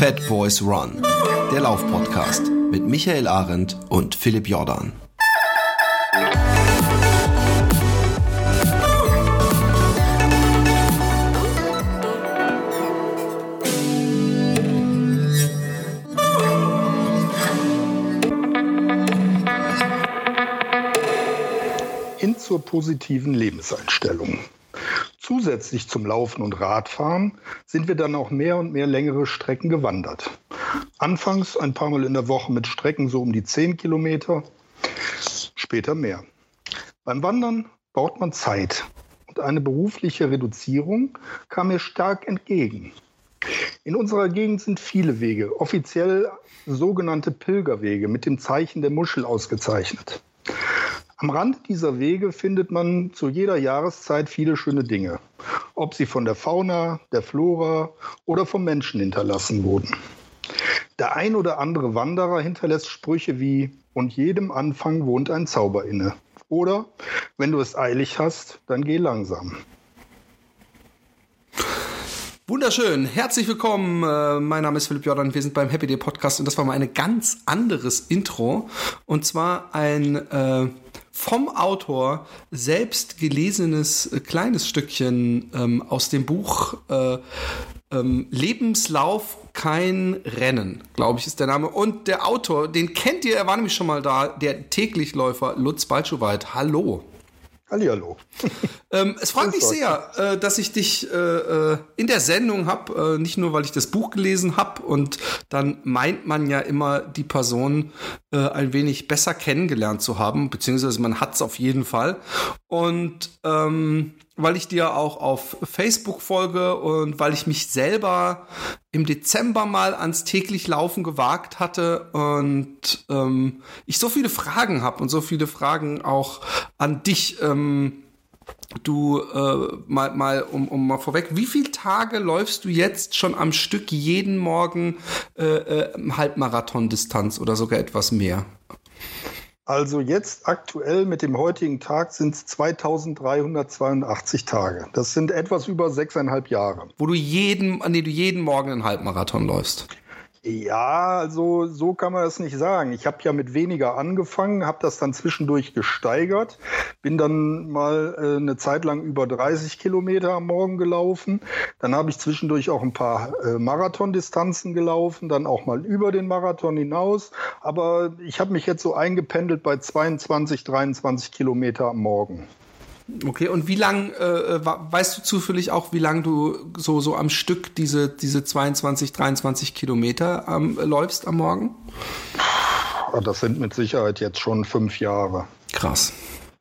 Fat Boys Run, der Laufpodcast mit Michael Arendt und Philipp Jordan. Hin zur positiven Lebenseinstellung. Zusätzlich zum Laufen und Radfahren sind wir dann auch mehr und mehr längere Strecken gewandert. Anfangs ein paar Mal in der Woche mit Strecken so um die 10 Kilometer, später mehr. Beim Wandern baut man Zeit und eine berufliche Reduzierung kam mir stark entgegen. In unserer Gegend sind viele Wege, offiziell sogenannte Pilgerwege mit dem Zeichen der Muschel ausgezeichnet. Am Rand dieser Wege findet man zu jeder Jahreszeit viele schöne Dinge, ob sie von der Fauna, der Flora oder vom Menschen hinterlassen wurden. Der ein oder andere Wanderer hinterlässt Sprüche wie und jedem Anfang wohnt ein Zauber inne. Oder wenn du es eilig hast, dann geh langsam. Wunderschön, herzlich willkommen. Äh, mein Name ist Philipp Jordan, wir sind beim Happy Day Podcast und das war mal ein ganz anderes Intro. Und zwar ein äh, vom Autor selbst gelesenes äh, kleines Stückchen ähm, aus dem Buch äh, ähm, Lebenslauf kein Rennen, glaube ich, ist der Name. Und der Autor, den kennt ihr, er war nämlich schon mal da, der Täglichläufer Lutz Balschowait. Hallo. Hallihallo. ähm, es freut mich sehr, äh, dass ich dich äh, äh, in der Sendung habe. Äh, nicht nur, weil ich das Buch gelesen habe und dann meint man ja immer, die Person äh, ein wenig besser kennengelernt zu haben, beziehungsweise man hat es auf jeden Fall. Und ähm, weil ich dir auch auf Facebook folge und weil ich mich selber im Dezember mal ans täglich Laufen gewagt hatte und ähm, ich so viele Fragen habe und so viele Fragen auch an dich. Ähm, du äh, mal, mal um, um mal vorweg, wie viele Tage läufst du jetzt schon am Stück jeden Morgen äh, äh, Halbmarathon-Distanz oder sogar etwas mehr? Also jetzt aktuell mit dem heutigen Tag sind es 2382 Tage. Das sind etwas über sechseinhalb Jahre. Wo du jeden, an nee, du jeden Morgen einen Halbmarathon läufst. Ja, also so kann man das nicht sagen. Ich habe ja mit weniger angefangen, habe das dann zwischendurch gesteigert, bin dann mal äh, eine Zeit lang über 30 Kilometer am Morgen gelaufen. Dann habe ich zwischendurch auch ein paar äh, Marathondistanzen gelaufen, dann auch mal über den Marathon hinaus. Aber ich habe mich jetzt so eingependelt bei 22, 23 Kilometer am Morgen. Okay, und wie lang, äh, äh weißt du zufällig auch, wie lang du so, so am Stück diese, diese 22, 23 Kilometer ähm, läufst am Morgen? Das sind mit Sicherheit jetzt schon fünf Jahre. Krass.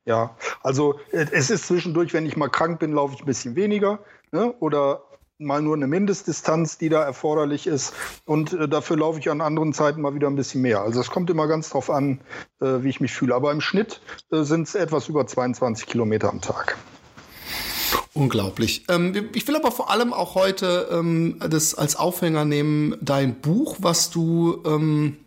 Ja, also äh, es ist zwischendurch, wenn ich mal krank bin, laufe ich ein bisschen weniger. Ne? Oder mal nur eine Mindestdistanz, die da erforderlich ist. Und äh, dafür laufe ich an anderen Zeiten mal wieder ein bisschen mehr. Also es kommt immer ganz drauf an, äh, wie ich mich fühle. Aber im Schnitt äh, sind es etwas über 22 Kilometer am Tag. Unglaublich. Ähm, ich will aber vor allem auch heute ähm, das als Aufhänger nehmen, dein Buch, was du ähm,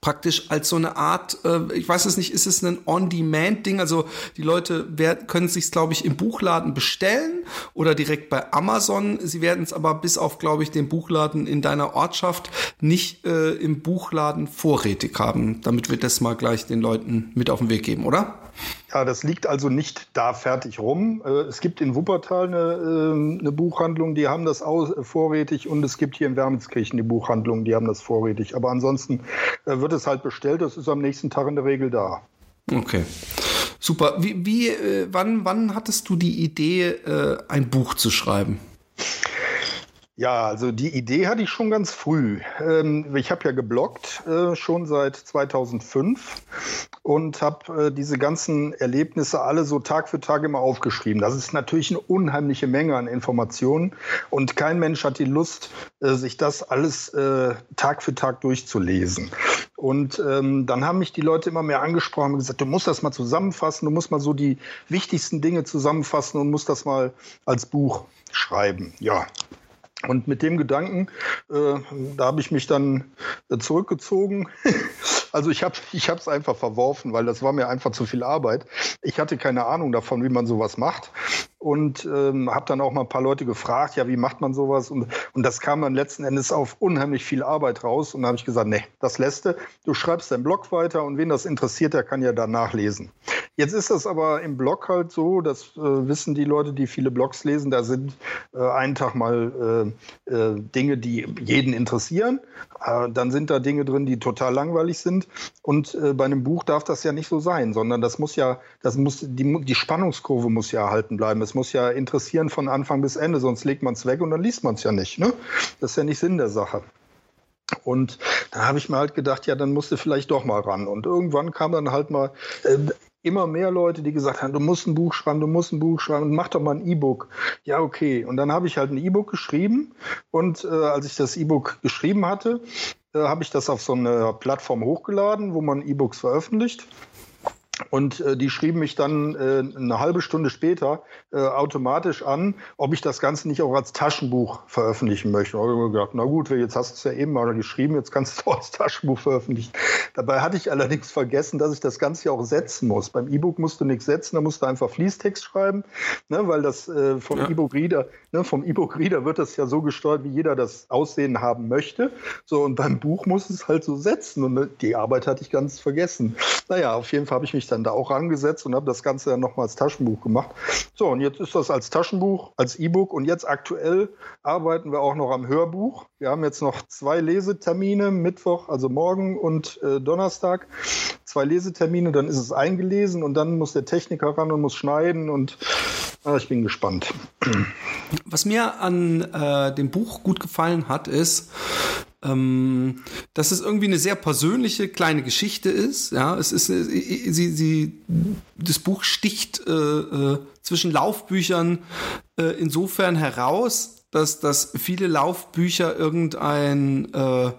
praktisch als so eine Art, äh, ich weiß es nicht, ist es ein On-Demand-Ding? Also die Leute werden, können es sich, glaube ich, im Buchladen bestellen oder direkt bei Amazon. Sie werden es aber bis auf, glaube ich, den Buchladen in deiner Ortschaft nicht äh, im Buchladen vorrätig haben. Damit wir das mal gleich den Leuten mit auf den Weg geben, oder? Ja, das liegt also nicht da fertig rum. Äh, es gibt in Wuppertal eine, ähm, eine Buchhandlung, die haben das vorrätig und es gibt hier in Wermelskirchen die Buchhandlung, die haben das vorrätig. Aber ansonsten äh, wird es halt bestellt, das ist am nächsten Tag in der Regel da. Okay. Super. Wie, wie äh, wann, wann hattest du die Idee, ein Buch zu schreiben? Ja, also die Idee hatte ich schon ganz früh. Ähm, ich habe ja gebloggt äh, schon seit 2005 und habe äh, diese ganzen Erlebnisse alle so Tag für Tag immer aufgeschrieben. Das ist natürlich eine unheimliche Menge an Informationen und kein Mensch hat die Lust, äh, sich das alles Tag für Tag durchzulesen. Und ähm, dann haben mich die Leute immer mehr angesprochen und gesagt, du musst das mal zusammenfassen, du musst mal so die wichtigsten Dinge zusammenfassen und musst das mal als Buch schreiben. Ja, und mit dem Gedanken, äh, da habe ich mich dann äh, zurückgezogen, Also ich habe ich es einfach verworfen, weil das war mir einfach zu viel Arbeit. Ich hatte keine Ahnung davon, wie man sowas macht und ähm, habe dann auch mal ein paar Leute gefragt, ja, wie macht man sowas? Und, und das kam dann letzten Endes auf unheimlich viel Arbeit raus. Und da habe ich gesagt, nee, das lässt du. Du schreibst deinen Blog weiter und wen das interessiert, der kann ja da nachlesen. Jetzt ist das aber im Blog halt so, das äh, wissen die Leute, die viele Blogs lesen, da sind äh, einen Tag mal äh, äh Dinge, die jeden interessieren. Äh, dann sind da Dinge drin, die total langweilig sind. Und äh, bei einem Buch darf das ja nicht so sein, sondern das muss ja, das muss, die, die Spannungskurve muss ja erhalten bleiben. Es muss ja interessieren von Anfang bis Ende, sonst legt man es weg und dann liest man es ja nicht. Ne? Das ist ja nicht Sinn der Sache. Und da habe ich mir halt gedacht, ja, dann musst du vielleicht doch mal ran. Und irgendwann kam dann halt mal äh, immer mehr Leute, die gesagt haben, du musst ein Buch schreiben, du musst ein Buch schreiben, mach doch mal ein E-Book. Ja, okay. Und dann habe ich halt ein E-Book geschrieben. Und äh, als ich das E-Book geschrieben hatte, äh, habe ich das auf so eine Plattform hochgeladen, wo man E-Books veröffentlicht. Und äh, die schrieben mich dann äh, eine halbe Stunde später äh, automatisch an, ob ich das Ganze nicht auch als Taschenbuch veröffentlichen möchte. Habe ich gedacht, na gut, jetzt hast du es ja eben mal geschrieben, jetzt kannst du es als Taschenbuch veröffentlichen. Dabei hatte ich allerdings vergessen, dass ich das Ganze ja auch setzen muss. Beim E-Book musst du nichts setzen, da musst du einfach Fließtext schreiben, ne, weil das äh, vom ja. E-Book-Reader, ne, vom E-Book-Reader wird das ja so gesteuert, wie jeder das Aussehen haben möchte. So, und beim Buch muss es halt so setzen. Und äh, die Arbeit hatte ich ganz vergessen. Naja, auf jeden Fall habe ich mich mich dann da auch rangesetzt und habe das Ganze dann nochmal als Taschenbuch gemacht. So, und jetzt ist das als Taschenbuch, als E-Book und jetzt aktuell arbeiten wir auch noch am Hörbuch. Wir haben jetzt noch zwei Lesetermine, Mittwoch, also morgen und äh, Donnerstag. Zwei Lesetermine, dann ist es eingelesen und dann muss der Techniker ran und muss schneiden und äh, ich bin gespannt. Was mir an äh, dem Buch gut gefallen hat, ist, ähm, dass es irgendwie eine sehr persönliche kleine Geschichte ist. Ja, es ist sie, sie das Buch sticht äh, äh, zwischen Laufbüchern äh, insofern heraus, dass, dass viele Laufbücher irgendein äh,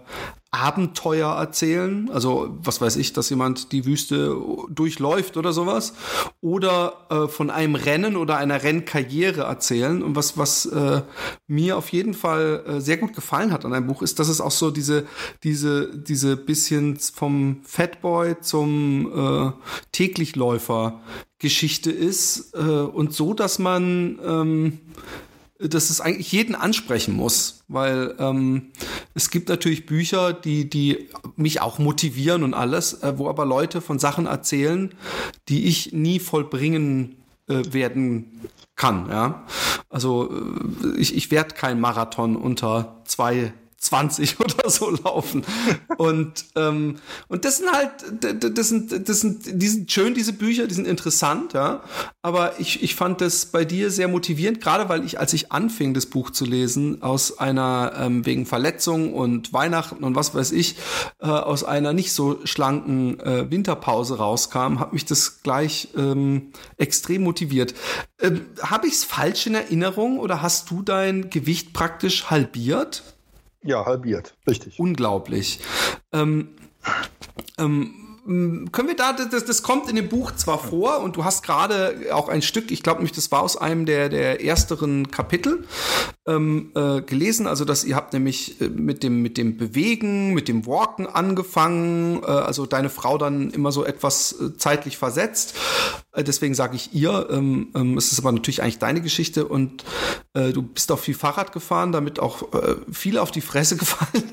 Abenteuer erzählen, also was weiß ich, dass jemand die Wüste durchläuft oder sowas, oder äh, von einem Rennen oder einer Rennkarriere erzählen. Und was, was äh, mir auf jeden Fall äh, sehr gut gefallen hat an einem Buch, ist, dass es auch so diese, diese, diese bisschen vom Fatboy zum äh, Täglichläufer Geschichte ist. Äh, und so, dass man ähm, dass es eigentlich jeden ansprechen muss, weil ähm, es gibt natürlich Bücher, die, die mich auch motivieren und alles, äh, wo aber Leute von Sachen erzählen, die ich nie vollbringen äh, werden kann. Ja, also äh, ich, ich werde kein Marathon unter zwei 20 oder so laufen. und, ähm, und das sind halt, das sind, das sind, die sind schön, diese Bücher, die sind interessant, ja. Aber ich, ich fand das bei dir sehr motivierend, gerade weil ich, als ich anfing, das Buch zu lesen, aus einer, ähm, wegen Verletzung und Weihnachten und was weiß ich, äh, aus einer nicht so schlanken äh, Winterpause rauskam, hat mich das gleich ähm, extrem motiviert. Ähm, Habe ich es falsch in Erinnerung oder hast du dein Gewicht praktisch halbiert? Ja, halbiert, richtig. Unglaublich. Ähm, ähm, können wir da, das, das kommt in dem Buch zwar vor und du hast gerade auch ein Stück, ich glaube nämlich, das war aus einem der, der ersteren Kapitel ähm, äh, gelesen, also dass ihr habt nämlich äh, mit dem, mit dem Bewegen, mit dem Walken angefangen, äh, also deine Frau dann immer so etwas äh, zeitlich versetzt. Äh, deswegen sage ich ihr, ähm, ähm, es ist aber natürlich eigentlich deine Geschichte und äh, du bist auch viel Fahrrad gefahren, damit auch äh, viele auf die Fresse gefallen.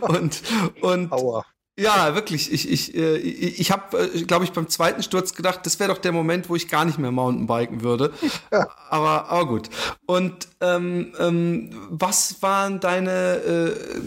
und und Aua. Ja, wirklich. Ich, ich, äh, ich, ich habe, äh, glaube ich, beim zweiten Sturz gedacht, das wäre doch der Moment, wo ich gar nicht mehr Mountainbiken würde. Ja. Aber, aber gut. Und ähm, ähm, was waren deine äh,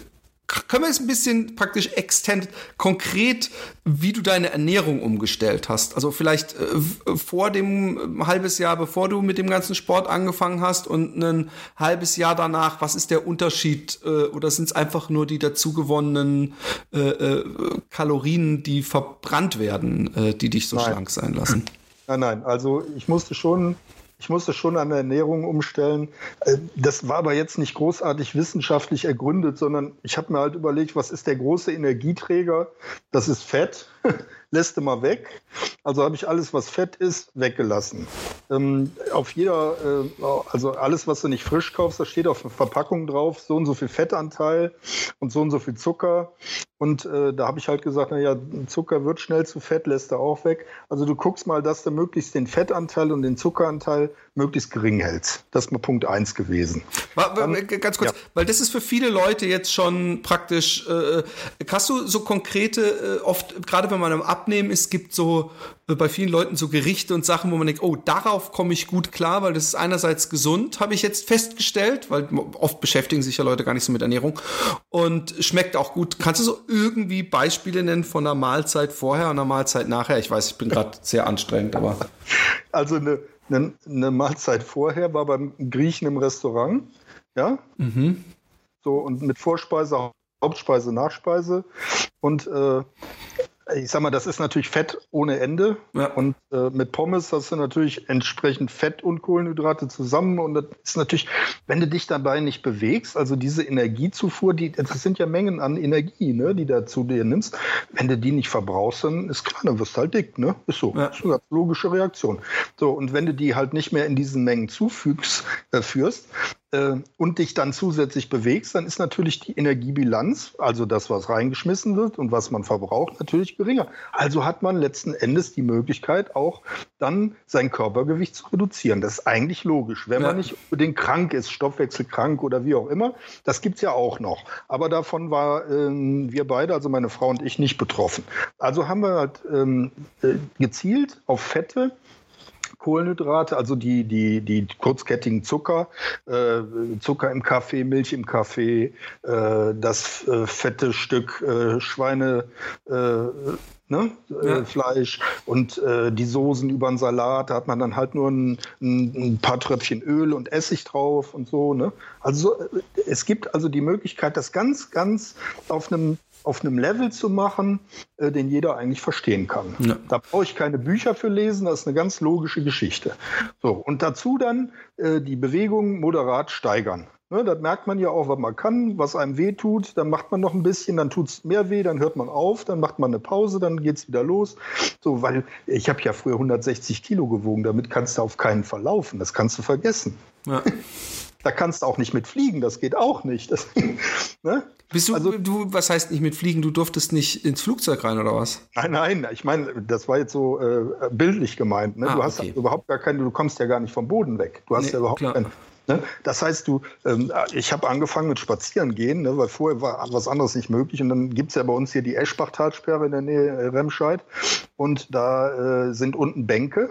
können wir jetzt ein bisschen praktisch extended, konkret, wie du deine Ernährung umgestellt hast? Also vielleicht äh, vor dem äh, halbes Jahr, bevor du mit dem ganzen Sport angefangen hast und ein halbes Jahr danach, was ist der Unterschied? Äh, oder sind es einfach nur die dazugewonnenen äh, äh, Kalorien, die verbrannt werden, äh, die dich so nein. schlank sein lassen? Nein, nein, also ich musste schon ich musste schon an der Ernährung umstellen. Äh, das war aber jetzt nicht großartig wissenschaftlich ergründet, sondern ich habe mir halt überlegt, was ist der große Energieträger? Das ist Fett. lässt du mal weg. Also habe ich alles, was Fett ist, weggelassen. Ähm, auf jeder, äh, also alles, was du nicht frisch kaufst, da steht auf der Verpackung drauf, so und so viel Fettanteil und so und so viel Zucker. Und äh, da habe ich halt gesagt, naja, Zucker wird schnell zu Fett, lässt er auch weg. Also du guckst mal, dass du möglichst den Fettanteil und den Zuckeranteil möglichst gering hältst. Das ist mal Punkt eins gewesen. Dann, ganz kurz, ja. weil das ist für viele Leute jetzt schon praktisch, äh, hast du so konkrete, äh, oft, gerade wenn man am Abnehmen ist, gibt so äh, bei vielen Leuten so Gerichte und Sachen, wo man denkt, oh, darauf komme ich gut klar, weil das ist einerseits gesund, habe ich jetzt festgestellt, weil oft beschäftigen sich ja Leute gar nicht so mit Ernährung und schmeckt auch gut. Kannst du so irgendwie Beispiele nennen von einer Mahlzeit vorher und einer Mahlzeit nachher? Ich weiß, ich bin gerade sehr anstrengend, aber. Also eine, eine, eine, Mahlzeit vorher war beim Griechen im Restaurant, ja. Mhm. So und mit Vorspeise, Hauptspeise, Nachspeise und äh, ich sag mal, das ist natürlich Fett ohne Ende. Ja. Und äh, mit Pommes hast du natürlich entsprechend Fett und Kohlenhydrate zusammen. Und das ist natürlich, wenn du dich dabei nicht bewegst, also diese Energiezufuhr, die, das sind ja Mengen an Energie, ne, die du zu dir nimmst. Wenn du die nicht verbrauchst, dann ist klar, dann wirst du halt dick, ne? Ist so. Ja. Das ist eine ganz logische Reaktion. So, und wenn du die halt nicht mehr in diesen Mengen zufügst, äh, führst, äh, und dich dann zusätzlich bewegst, dann ist natürlich die Energiebilanz, also das, was reingeschmissen wird und was man verbraucht, natürlich geringer. Also hat man letzten Endes die Möglichkeit, auch dann sein Körpergewicht zu reduzieren. Das ist eigentlich logisch, wenn ja. man nicht unbedingt krank ist, stoffwechselkrank oder wie auch immer. Das gibt es ja auch noch. Aber davon war ähm, wir beide, also meine Frau und ich, nicht betroffen. Also haben wir halt ähm, äh, gezielt auf Fette Kohlenhydrate, also die, die, die kurzkettigen Zucker, äh, Zucker im Kaffee, Milch im Kaffee, äh, das äh, fette Stück äh, Schweine. Äh, Ne? Äh, ja. Fleisch und äh, die Soßen über den Salat, da hat man dann halt nur ein, ein, ein, paar Tröpfchen Öl und Essig drauf und so. Ne? Also es gibt also die Möglichkeit, das ganz, ganz auf einem auf einem Level zu machen, äh, den jeder eigentlich verstehen kann. Ja. Da brauche ich keine Bücher für lesen, das ist eine ganz logische Geschichte. So, und dazu dann äh, die Bewegung moderat steigern. Ne, das merkt man ja auch, was man kann, was einem weh tut. Dann macht man noch ein bisschen, dann tut es mehr weh, dann hört man auf, dann macht man eine Pause, dann geht es wieder los. So, weil ich habe ja früher 160 Kilo gewogen, damit kannst du auf keinen Fall laufen. Das kannst du vergessen. Ja. Da kannst du auch nicht mit fliegen, das geht auch nicht. Das, ne? Bist du, also, du, was heißt nicht mit fliegen? Du durftest nicht ins Flugzeug rein oder was? Nein, nein, ich meine, das war jetzt so äh, bildlich gemeint. Ne? Ah, du hast okay. überhaupt gar keine, du kommst ja gar nicht vom Boden weg. Du hast nee, ja überhaupt keinen. Ne? Das heißt, du, ähm, ich habe angefangen mit Spazierengehen, ne, weil vorher war was anderes nicht möglich. Und dann gibt es ja bei uns hier die Eschbachtalsperre in der Nähe äh, Remscheid. Und da äh, sind unten Bänke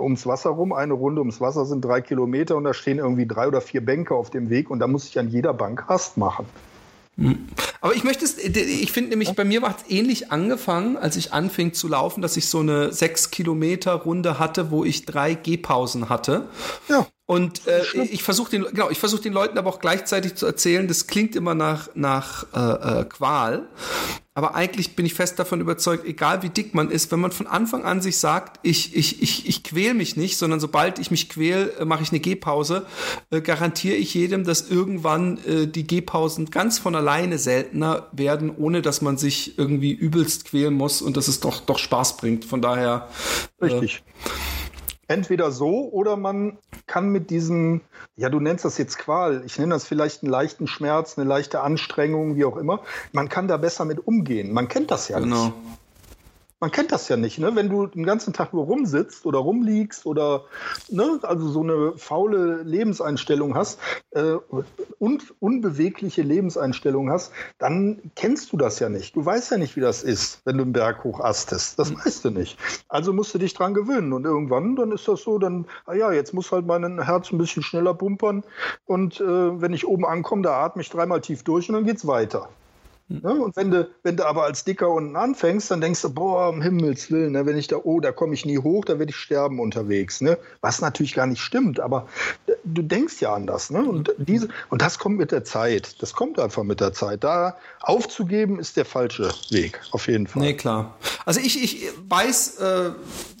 ums Wasser rum. Eine Runde ums Wasser sind drei Kilometer und da stehen irgendwie drei oder vier Bänke auf dem Weg. Und da muss ich an jeder Bank Rast machen. Aber ich möchte es, ich finde nämlich, bei mir war es ähnlich angefangen, als ich anfing zu laufen, dass ich so eine sechs Kilometer Runde hatte, wo ich drei Gehpausen hatte. Ja. Und äh, ich versuche den, genau, ich versuche den Leuten aber auch gleichzeitig zu erzählen, das klingt immer nach nach äh, äh, Qual, aber eigentlich bin ich fest davon überzeugt, egal wie dick man ist, wenn man von Anfang an sich sagt, ich ich ich ich quäl mich nicht, sondern sobald ich mich quäl, äh, mache ich eine Gehpause, äh, garantiere ich jedem, dass irgendwann äh, die Gehpausen ganz von alleine seltener werden, ohne dass man sich irgendwie übelst quälen muss und dass es doch doch Spaß bringt. Von daher äh, richtig. Äh, entweder so oder man kann mit diesem, ja, du nennst das jetzt Qual, ich nenne das vielleicht einen leichten Schmerz, eine leichte Anstrengung, wie auch immer. Man kann da besser mit umgehen. Man kennt das ja genau. nicht. Man kennt das ja nicht, ne? Wenn du den ganzen Tag nur rumsitzt oder rumliegst oder ne, also so eine faule Lebenseinstellung hast äh, und unbewegliche Lebenseinstellung hast, dann kennst du das ja nicht. Du weißt ja nicht, wie das ist, wenn du einen Berg hochastest. Das mhm. weißt du nicht. Also musst du dich dran gewöhnen. Und irgendwann, dann ist das so, dann, ah ja, jetzt muss halt mein Herz ein bisschen schneller pumpern. Und äh, wenn ich oben ankomme, da atme ich dreimal tief durch und dann geht's weiter. Ne? Und wenn du, wenn du aber als Dicker unten anfängst, dann denkst du, boah, um Himmels Willen, ne? wenn ich da, oh, da komme ich nie hoch, da werde ich sterben unterwegs. Ne? Was natürlich gar nicht stimmt, aber du denkst ja anders. Ne? Und, diese, und das kommt mit der Zeit. Das kommt einfach mit der Zeit. Da aufzugeben ist der falsche Weg, auf jeden Fall. Nee, klar. Also ich, ich weiß, äh,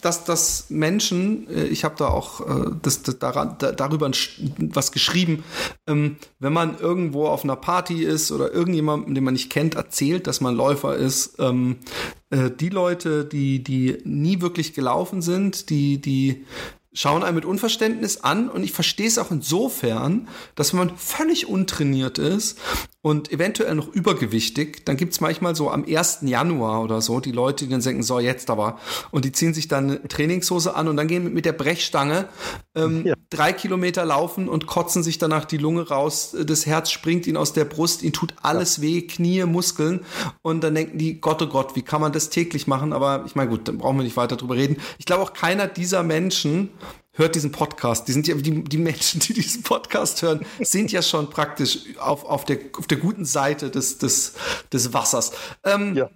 dass, dass Menschen, äh, ich habe da auch äh, das, das daran, da, darüber was geschrieben, ähm, wenn man irgendwo auf einer Party ist oder irgendjemand, den man nicht kennt, erzählt, dass man Läufer ist, ähm, äh, die Leute, die, die nie wirklich gelaufen sind, die, die schauen einen mit Unverständnis an. Und ich verstehe es auch insofern, dass man völlig untrainiert ist und eventuell noch übergewichtig, dann gibt's manchmal so am 1. Januar oder so die Leute, die dann denken, so jetzt aber und die ziehen sich dann eine Trainingshose an und dann gehen mit der Brechstange ähm, ja. drei Kilometer laufen und kotzen sich danach die Lunge raus, das Herz springt ihnen aus der Brust, ihnen tut alles ja. weh, Knie, Muskeln und dann denken die, Gott, oh Gott, wie kann man das täglich machen? Aber ich meine, gut, dann brauchen wir nicht weiter drüber reden. Ich glaube auch keiner dieser Menschen hört diesen Podcast. Die sind ja, die, die Menschen, die diesen Podcast hören, sind ja schon praktisch auf, auf, der, auf der guten Seite des, des, des Wassers. Ähm, ja.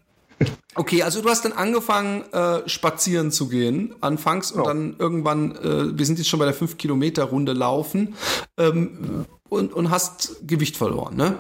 Okay, also du hast dann angefangen, äh, spazieren zu gehen, anfangs und ja. dann irgendwann, äh, wir sind jetzt schon bei der 5-Kilometer-Runde laufen ähm, und, und hast Gewicht verloren, ne?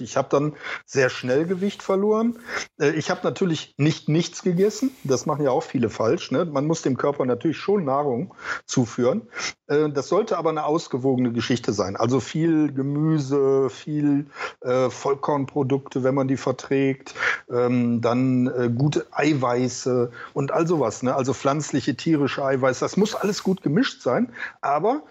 Ich habe dann sehr schnell Gewicht verloren. Äh, ich habe natürlich nicht nichts gegessen. Das machen ja auch viele falsch. Ne? Man muss dem Körper natürlich schon Nahrung zuführen. Äh, das sollte aber eine ausgewogene Geschichte sein. Also viel Gemüse, viel äh, Vollkornprodukte, wenn man die verträgt, ähm, dann gute Eiweiße und all sowas. Ne? Also pflanzliche, tierische Eiweiße. Das muss alles gut gemischt sein. Aber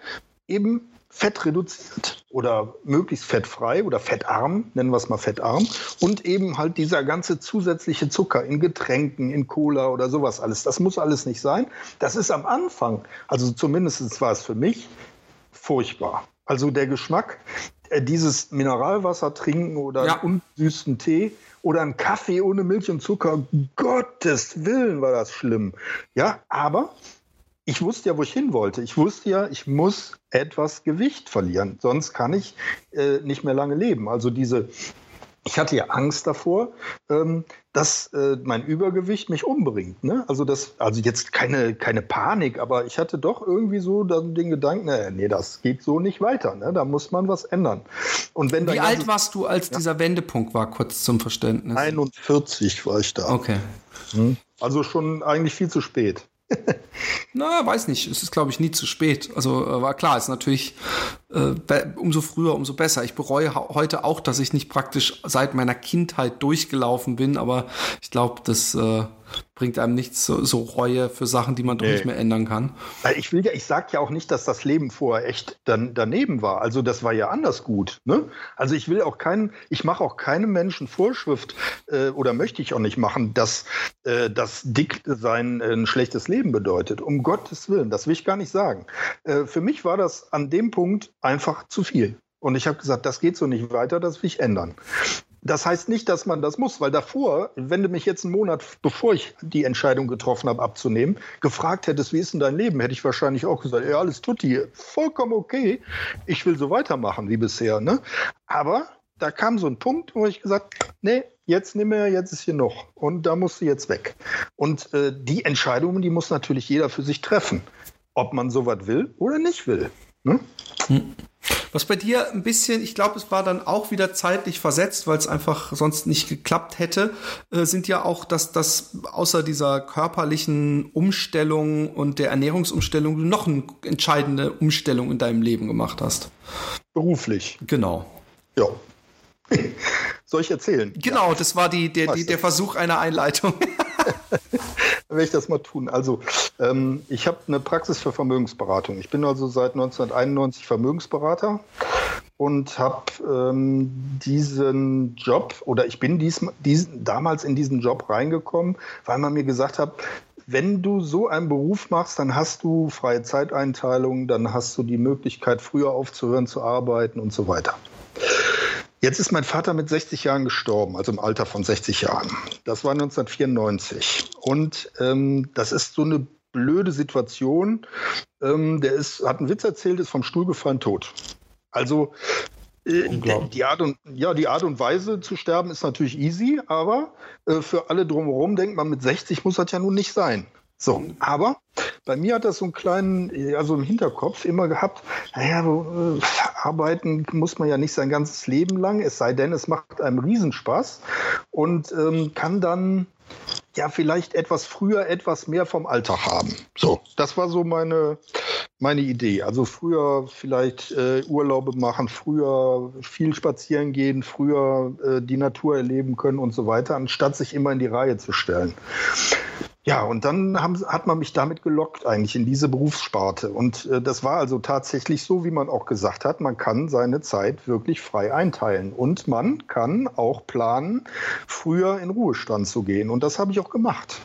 eben Fett reduziert oder möglichst fettfrei oder fettarm, nennen wir es mal fettarm. Und eben halt dieser ganze zusätzliche Zucker in Getränken, in Cola oder sowas alles. Das muss alles nicht sein. Das ist am Anfang, also zumindest war es für mich, furchtbar. Also der Geschmack, äh, dieses Mineralwasser trinken oder ja. unsüßen Tee oder einen Kaffee ohne Milch und Zucker, Gottes Willen war das schlimm. Ja, aber ich wusste ja, wo ich hin wollte. Ich wusste ja, ich muss etwas Gewicht verlieren, sonst kann ich äh, nicht mehr lange leben. Also diese, ich hatte ja Angst davor, ähm, dass äh, mein Übergewicht mich umbringt. Ne? Also das, also jetzt keine, keine Panik, aber ich hatte doch irgendwie so dann den Gedanken, nee, nee, das geht so nicht weiter. Ne? Da muss man was ändern. Und wenn Wie alt warst du, als ja? dieser Wendepunkt war, kurz zum Verständnis? 41 war ich da. Okay. Hm? Also schon eigentlich viel zu spät. Na, weiß nicht. Es ist, glaube ich, nie zu spät. Also äh, war klar, ist natürlich umso früher, umso besser. Ich bereue heute auch, dass ich nicht praktisch seit meiner Kindheit durchgelaufen bin, aber ich glaube, das äh, bringt einem nichts so, so, Reue für Sachen, die man doch nee. nicht mehr ändern kann. Ich will ja, ich sag ja auch nicht, dass das Leben vorher echt dann daneben war. Also das war ja anders gut. Ne? Also ich will auch keinen, ich mache auch keinem Menschen Vorschrift äh, oder möchte ich auch nicht machen, dass äh, das dick sein ein schlechtes Leben bedeutet. Um Gottes Willen, das will ich gar nicht sagen. Äh, für mich war das an dem Punkt einfach zu viel. Und ich habe gesagt, das geht so nicht weiter, das will ich ändern. Das heißt nicht, dass man das muss, weil davor, wenn du mich jetzt einen Monat, bevor ich die Entscheidung getroffen habe, abzunehmen, gefragt hättest, wie ist denn dein Leben, hätte ich wahrscheinlich auch gesagt, ja, alles tut hier, vollkommen okay, ich will so weitermachen wie bisher. Ne? Aber da kam so ein Punkt, wo ich gesagt, nee, jetzt nimm mir, jetzt ist hier noch und da musst du jetzt weg. Und äh, die Entscheidungen, die muss natürlich jeder für sich treffen, ob man sowas will oder nicht will. Ne? Hm. Was bei dir ein bisschen, ich glaube, es war dann auch wieder zeitlich versetzt, weil es einfach sonst nicht geklappt hätte, äh, sind ja auch, dass das außer dieser körperlichen Umstellung und der Ernährungsumstellung du noch eine entscheidende Umstellung in deinem Leben gemacht hast. Beruflich. Genau. Ja. Soll ich erzählen? Genau, ja. das war die, der, die, der Versuch einer Einleitung. werde ich das mal tun. Also, ähm, ich habe eine Praxis für Vermögensberatung. Ich bin also seit 1991 Vermögensberater und habe ähm, diesen Job oder ich bin dies, diesen, damals in diesen Job reingekommen, weil man mir gesagt hat, wenn du so einen Beruf machst, dann hast du freie Zeiteinteilung, dann hast du die Möglichkeit, früher aufzuhören zu arbeiten und so weiter. Jetzt ist mein Vater mit 60 Jahren gestorben, also im Alter von 60 Jahren. Das war 1994. Und ähm, das ist so eine blöde Situation. Ähm, der ist, hat einen Witz erzählt, ist vom Stuhl gefallen, tot. Also äh, die, Art und, ja, die Art und Weise zu sterben ist natürlich easy, aber äh, für alle drumherum denkt man, mit 60 muss das ja nun nicht sein. So, aber bei mir hat das so einen kleinen, also im Hinterkopf immer gehabt, naja, äh, arbeiten muss man ja nicht sein ganzes Leben lang, es sei denn, es macht einem Riesenspaß und ähm, kann dann ja vielleicht etwas früher etwas mehr vom Alltag haben. So, das war so meine, meine Idee. Also früher vielleicht äh, Urlaube machen, früher viel spazieren gehen, früher äh, die Natur erleben können und so weiter, anstatt sich immer in die Reihe zu stellen. Ja, und dann haben, hat man mich damit gelockt eigentlich in diese Berufssparte. Und äh, das war also tatsächlich so, wie man auch gesagt hat, man kann seine Zeit wirklich frei einteilen. Und man kann auch planen, früher in Ruhestand zu gehen. Und das habe ich auch gemacht.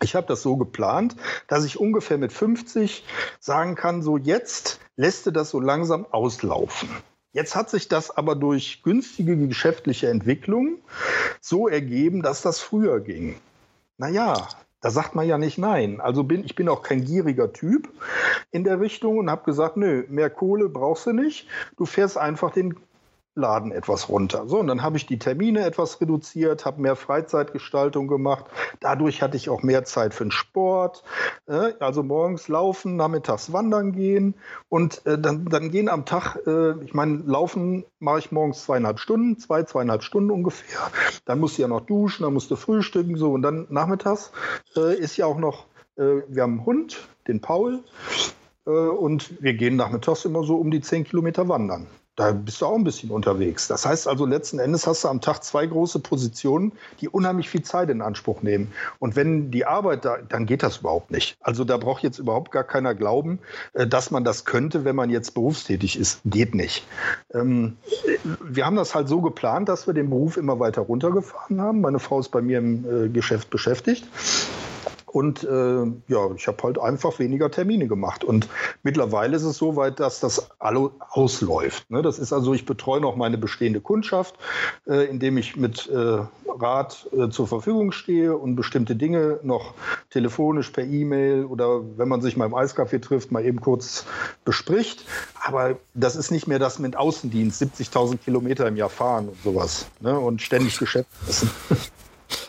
Ich habe das so geplant, dass ich ungefähr mit 50 sagen kann, so jetzt lässt du das so langsam auslaufen. Jetzt hat sich das aber durch günstige geschäftliche Entwicklung so ergeben, dass das früher ging. Naja, da sagt man ja nicht nein. Also bin ich bin auch kein gieriger Typ in der Richtung und habe gesagt, nö, mehr Kohle brauchst du nicht. Du fährst einfach den Laden etwas runter. So, und dann habe ich die Termine etwas reduziert, habe mehr Freizeitgestaltung gemacht. Dadurch hatte ich auch mehr Zeit für den Sport. Äh, also morgens laufen, nachmittags wandern gehen. Und äh, dann, dann gehen am Tag, äh, ich meine, laufen mache ich morgens zweieinhalb Stunden, zwei, zweieinhalb Stunden ungefähr. Dann musst du ja noch duschen, dann musst du frühstücken, so. Und dann nachmittags ist ja auch noch, wir haben einen Hund, den Paul. Und wir gehen nachmittags immer so um die zehn Kilometer wandern. Da bist du auch ein bisschen unterwegs. Das heißt also, letzten Endes hast du am Tag zwei große Positionen, die unheimlich viel Zeit in Anspruch nehmen. Und wenn die Arbeit da, dann geht das überhaupt nicht. Also da braucht jetzt überhaupt gar keiner glauben, äh, dass man das könnte, wenn man jetzt berufstätig ist. Geht nicht. Ähm, wir haben das halt so geplant, dass wir den Beruf immer weiter runtergefahren haben. Meine Frau ist bei mir im äh, Geschäft beschäftigt. Und äh, ja, ich habe halt einfach weniger Termine gemacht. Und mittlerweile ist es so weit, dass das alle ausläuft. Ne? Das ist also, ich betreue noch meine bestehende Kundschaft, äh, indem ich mit äh, Rat äh, zur Verfügung stehe und bestimmte Dinge noch telefonisch per E-Mail oder wenn man sich mal im Eiskaffee trifft, mal eben kurz bespricht. Aber das ist nicht mehr das mit Außendienst, 70.000 Kilometer im Jahr fahren und sowas ne? und ständig Geschäft essen.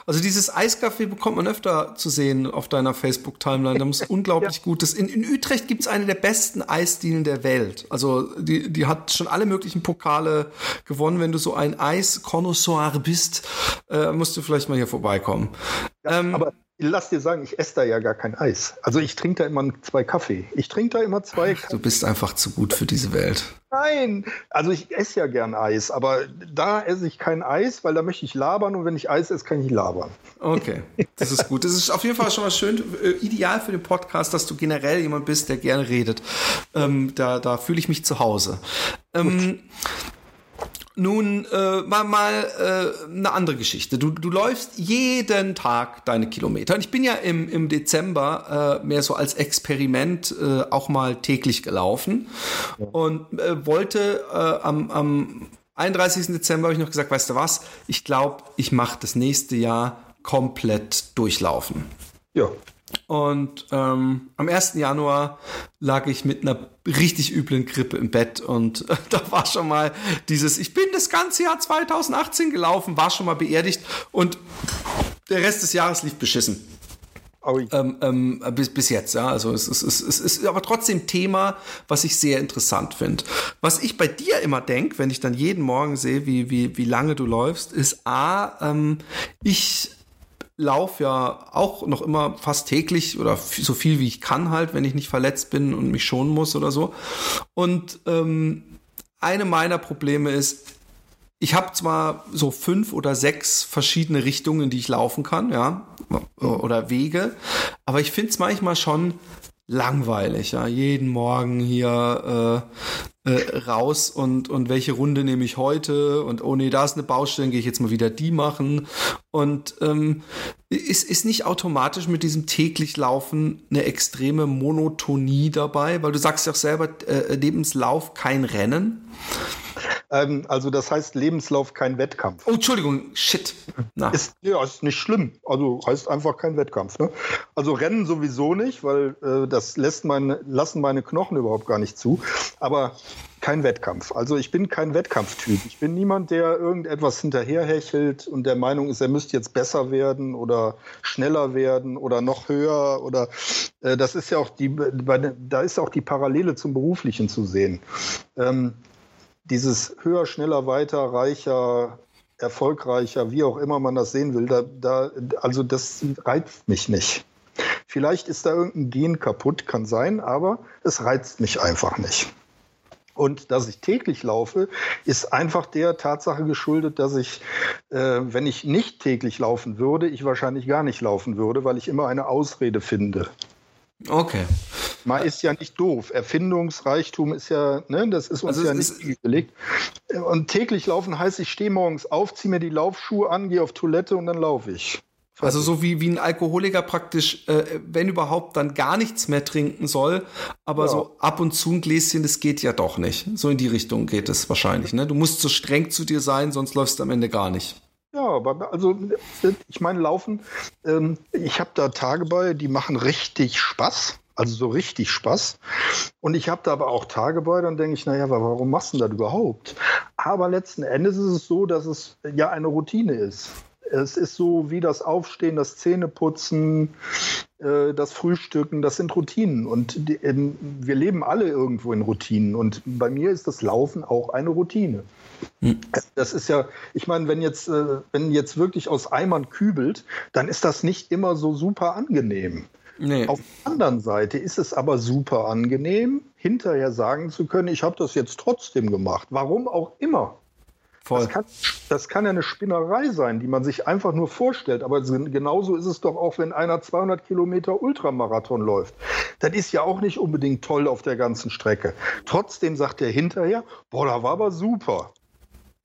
Also dieses Eiscafé bekommt man öfter zu sehen auf deiner Facebook-Timeline. Da muss unglaublich ja. gutes. In, in Utrecht gibt es eine der besten Eisdielen der Welt. Also die, die hat schon alle möglichen Pokale gewonnen. Wenn du so ein Eis-Connoisseur bist, äh, musst du vielleicht mal hier vorbeikommen. Ja, ähm, aber lass dir sagen, ich esse da ja gar kein Eis. Also ich trinke da immer zwei Kaffee. Ich trinke da immer zwei. Ach, du bist einfach zu gut für diese Welt. Nein, also ich esse ja gern Eis, aber da esse ich kein Eis, weil da möchte ich labern und wenn ich Eis esse, kann ich labern. Okay, das ist gut. Das ist auf jeden Fall schon mal schön, äh, ideal für den Podcast, dass du generell jemand bist, der gerne redet. Ähm, da da fühle ich mich zu Hause. Ähm, nun, äh, mal, mal äh, eine andere Geschichte. Du, du läufst jeden Tag deine Kilometer. Und ich bin ja im, im Dezember äh, mehr so als Experiment äh, auch mal täglich gelaufen und äh, wollte äh, am, am 31. Dezember habe ich noch gesagt, weißt du was, ich glaube, ich mache das nächste Jahr komplett durchlaufen. Ja. Und ähm, am 1. Januar lag ich mit einer richtig üblen Grippe im Bett und äh, da war schon mal dieses, ich bin das ganze Jahr 2018 gelaufen, war schon mal beerdigt und der Rest des Jahres lief beschissen. Ähm, ähm, bis, bis jetzt, ja. Also es, es, es, es ist aber trotzdem Thema, was ich sehr interessant finde. Was ich bei dir immer denke, wenn ich dann jeden Morgen sehe, wie, wie, wie lange du läufst, ist A, ähm, ich laufe ja auch noch immer fast täglich oder so viel wie ich kann halt, wenn ich nicht verletzt bin und mich schonen muss oder so. Und ähm, eine meiner Probleme ist, ich habe zwar so fünf oder sechs verschiedene Richtungen, die ich laufen kann, ja, oder Wege, aber ich finde es manchmal schon langweilig, ja, jeden Morgen hier äh, äh, raus und und welche Runde nehme ich heute? Und oh nee, da ist eine Baustelle, gehe ich jetzt mal wieder die machen. Und ähm, ist ist nicht automatisch mit diesem täglich Laufen eine extreme Monotonie dabei, weil du sagst ja auch selber äh, Lebenslauf kein Rennen. Ähm, also das heißt Lebenslauf kein Wettkampf. Oh, Entschuldigung, shit. Na. Ist, ja, ist nicht schlimm. Also heißt einfach kein Wettkampf. Ne? Also Rennen sowieso nicht, weil äh, das lässt meine, lassen meine Knochen überhaupt gar nicht zu. Aber kein Wettkampf. Also ich bin kein Wettkampftyp. Ich bin niemand, der irgendetwas hinterherhechelt und der Meinung ist, er müsste jetzt besser werden oder schneller werden oder noch höher oder äh, das ist ja auch die, da ist auch die Parallele zum Beruflichen zu sehen. Ähm, dieses höher, schneller, weiter, reicher, erfolgreicher, wie auch immer man das sehen will, da, da, also das reizt mich nicht. Vielleicht ist da irgendein Gen kaputt, kann sein, aber es reizt mich einfach nicht. Und dass ich täglich laufe, ist einfach der Tatsache geschuldet, dass ich, äh, wenn ich nicht täglich laufen würde, ich wahrscheinlich gar nicht laufen würde, weil ich immer eine Ausrede finde. Okay. Man ist ja nicht doof. Erfindungsreichtum ist ja, ne, das ist uns also ja nicht gelegt. Und täglich laufen heißt, ich stehe morgens auf, ziehe mir die Laufschuhe an, gehe auf Toilette und dann laufe ich. Also so wie, wie ein Alkoholiker praktisch, äh, wenn überhaupt, dann gar nichts mehr trinken soll. Aber ja. so ab und zu ein Gläschen, das geht ja doch nicht. So in die Richtung geht es wahrscheinlich. Ne? Du musst so streng zu dir sein, sonst läufst du am Ende gar nicht. Ja, aber also ich meine, Laufen, ähm, ich habe da Tage bei, die machen richtig Spaß. Also so richtig Spaß. Und ich habe da aber auch Tage bei, dann denke ich, naja, warum machst du das überhaupt? Aber letzten Endes ist es so, dass es ja eine Routine ist. Es ist so wie das Aufstehen, das Zähneputzen, äh, das Frühstücken, das sind Routinen. Und die, wir leben alle irgendwo in Routinen. Und bei mir ist das Laufen auch eine Routine. Hm. Das ist ja, ich meine, wenn jetzt, äh, wenn jetzt wirklich aus Eimern kübelt, dann ist das nicht immer so super angenehm. Nee. Auf der anderen Seite ist es aber super angenehm, hinterher sagen zu können, ich habe das jetzt trotzdem gemacht. Warum auch immer. Voll. Das kann, das kann ja eine Spinnerei sein, die man sich einfach nur vorstellt. Aber genauso ist es doch auch, wenn einer 200 Kilometer Ultramarathon läuft. Das ist ja auch nicht unbedingt toll auf der ganzen Strecke. Trotzdem sagt er hinterher, boah, da war aber super.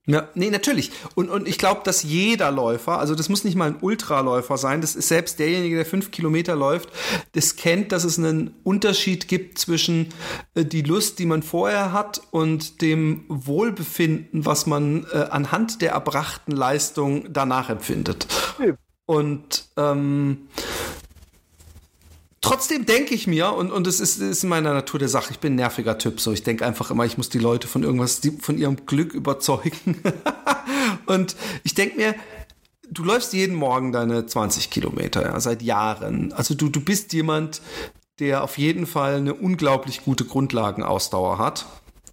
Ja, nee, natürlich. Und, und ich glaube, dass jeder Läufer, also das muss nicht mal ein Ultraläufer sein, das ist selbst derjenige, der fünf Kilometer läuft, das kennt, dass es einen Unterschied gibt zwischen äh, die Lust, die man vorher hat und dem Wohlbefinden, was man äh, anhand der erbrachten Leistung danach empfindet. Und ähm, trotzdem denke ich mir, und, und es ist, ist in meiner Natur der Sache, ich bin ein nerviger Typ, so ich denke einfach immer, ich muss die Leute von irgendwas, von ihrem Glück überzeugen. und ich denke mir, du läufst jeden Morgen deine 20 Kilometer, ja, seit Jahren. Also du, du bist jemand, der auf jeden Fall eine unglaublich gute Grundlagenausdauer hat.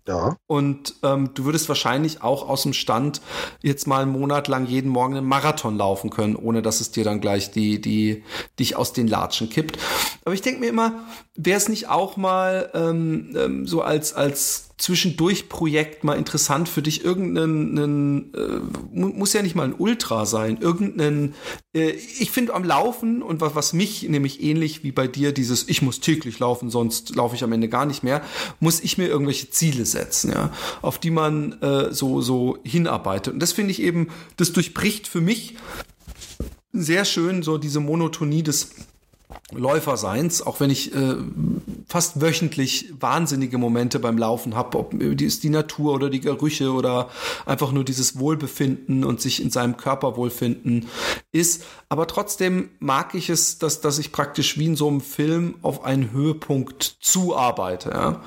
Ja. Und ähm, du würdest wahrscheinlich auch aus dem Stand jetzt mal einen Monat lang jeden Morgen einen Marathon laufen können, ohne dass es dir dann gleich die, die, dich aus den Latschen kippt. Aber ich denke mir immer, wäre es nicht auch mal ähm, ähm, so als, als Zwischendurch-Projekt mal interessant für dich, irgendeinen, äh, muss ja nicht mal ein Ultra sein, irgendeinen, äh, ich finde am Laufen und was, was mich nämlich ähnlich wie bei dir, dieses ich muss täglich laufen, sonst laufe ich am Ende gar nicht mehr, muss ich mir irgendwelche Ziele setzen, ja, auf die man äh, so, so hinarbeitet. Und das finde ich eben, das durchbricht für mich sehr schön so diese Monotonie des Läuferseins, auch wenn ich äh, fast wöchentlich wahnsinnige Momente beim Laufen habe, ob es die Natur oder die Gerüche oder einfach nur dieses Wohlbefinden und sich in seinem Körper wohlfinden ist. Aber trotzdem mag ich es, dass, dass ich praktisch wie in so einem Film auf einen Höhepunkt zuarbeite. Ja?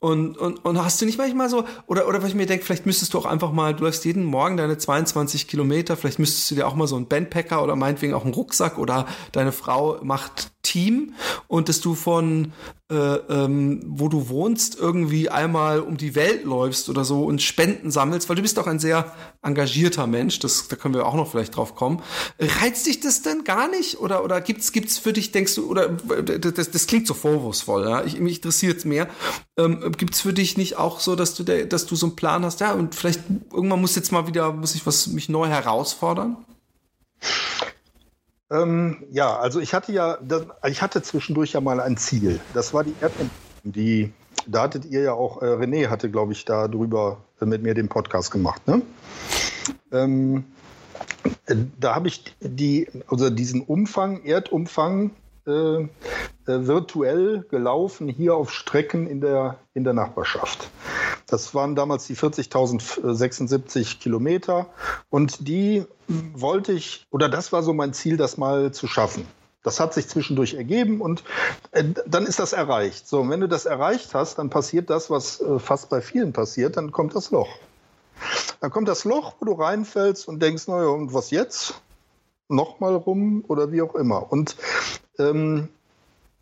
Und, und, und hast du nicht manchmal so, oder, oder weil ich mir denke, vielleicht müsstest du auch einfach mal, du läufst jeden Morgen deine 22 Kilometer, vielleicht müsstest du dir auch mal so einen Bandpacker oder meinetwegen auch einen Rucksack oder deine Frau macht Team und dass du von äh, ähm, wo du wohnst irgendwie einmal um die Welt läufst oder so und Spenden sammelst, weil du bist doch ein sehr engagierter Mensch, das, da können wir auch noch vielleicht drauf kommen. Reizt dich das denn gar nicht oder oder gibt's gibt's für dich denkst du oder das, das klingt so vorwurfsvoll, ja? Ich, mich interessiert es mehr. Ähm, gibt's für dich nicht auch so, dass du der, dass du so einen Plan hast, ja und vielleicht irgendwann muss jetzt mal wieder muss ich was mich neu herausfordern? Ähm, ja, also ich hatte ja, das, ich hatte zwischendurch ja mal ein Ziel. Das war die Erdentwicklung, die, da hattet ihr ja auch, äh, René hatte, glaube ich, da drüber äh, mit mir den Podcast gemacht. Ne? Ähm, äh, da habe ich die, also diesen Umfang, Erdumfang äh, äh, virtuell gelaufen, hier auf Strecken in der, in der Nachbarschaft. Das waren damals die 40.076 Kilometer und die wollte ich, oder das war so mein Ziel, das mal zu schaffen. Das hat sich zwischendurch ergeben und äh, dann ist das erreicht. So, und wenn du das erreicht hast, dann passiert das, was äh, fast bei vielen passiert, dann kommt das Loch. Dann kommt das Loch, wo du reinfällst und denkst, naja, und was jetzt? Nochmal rum oder wie auch immer. Und ähm,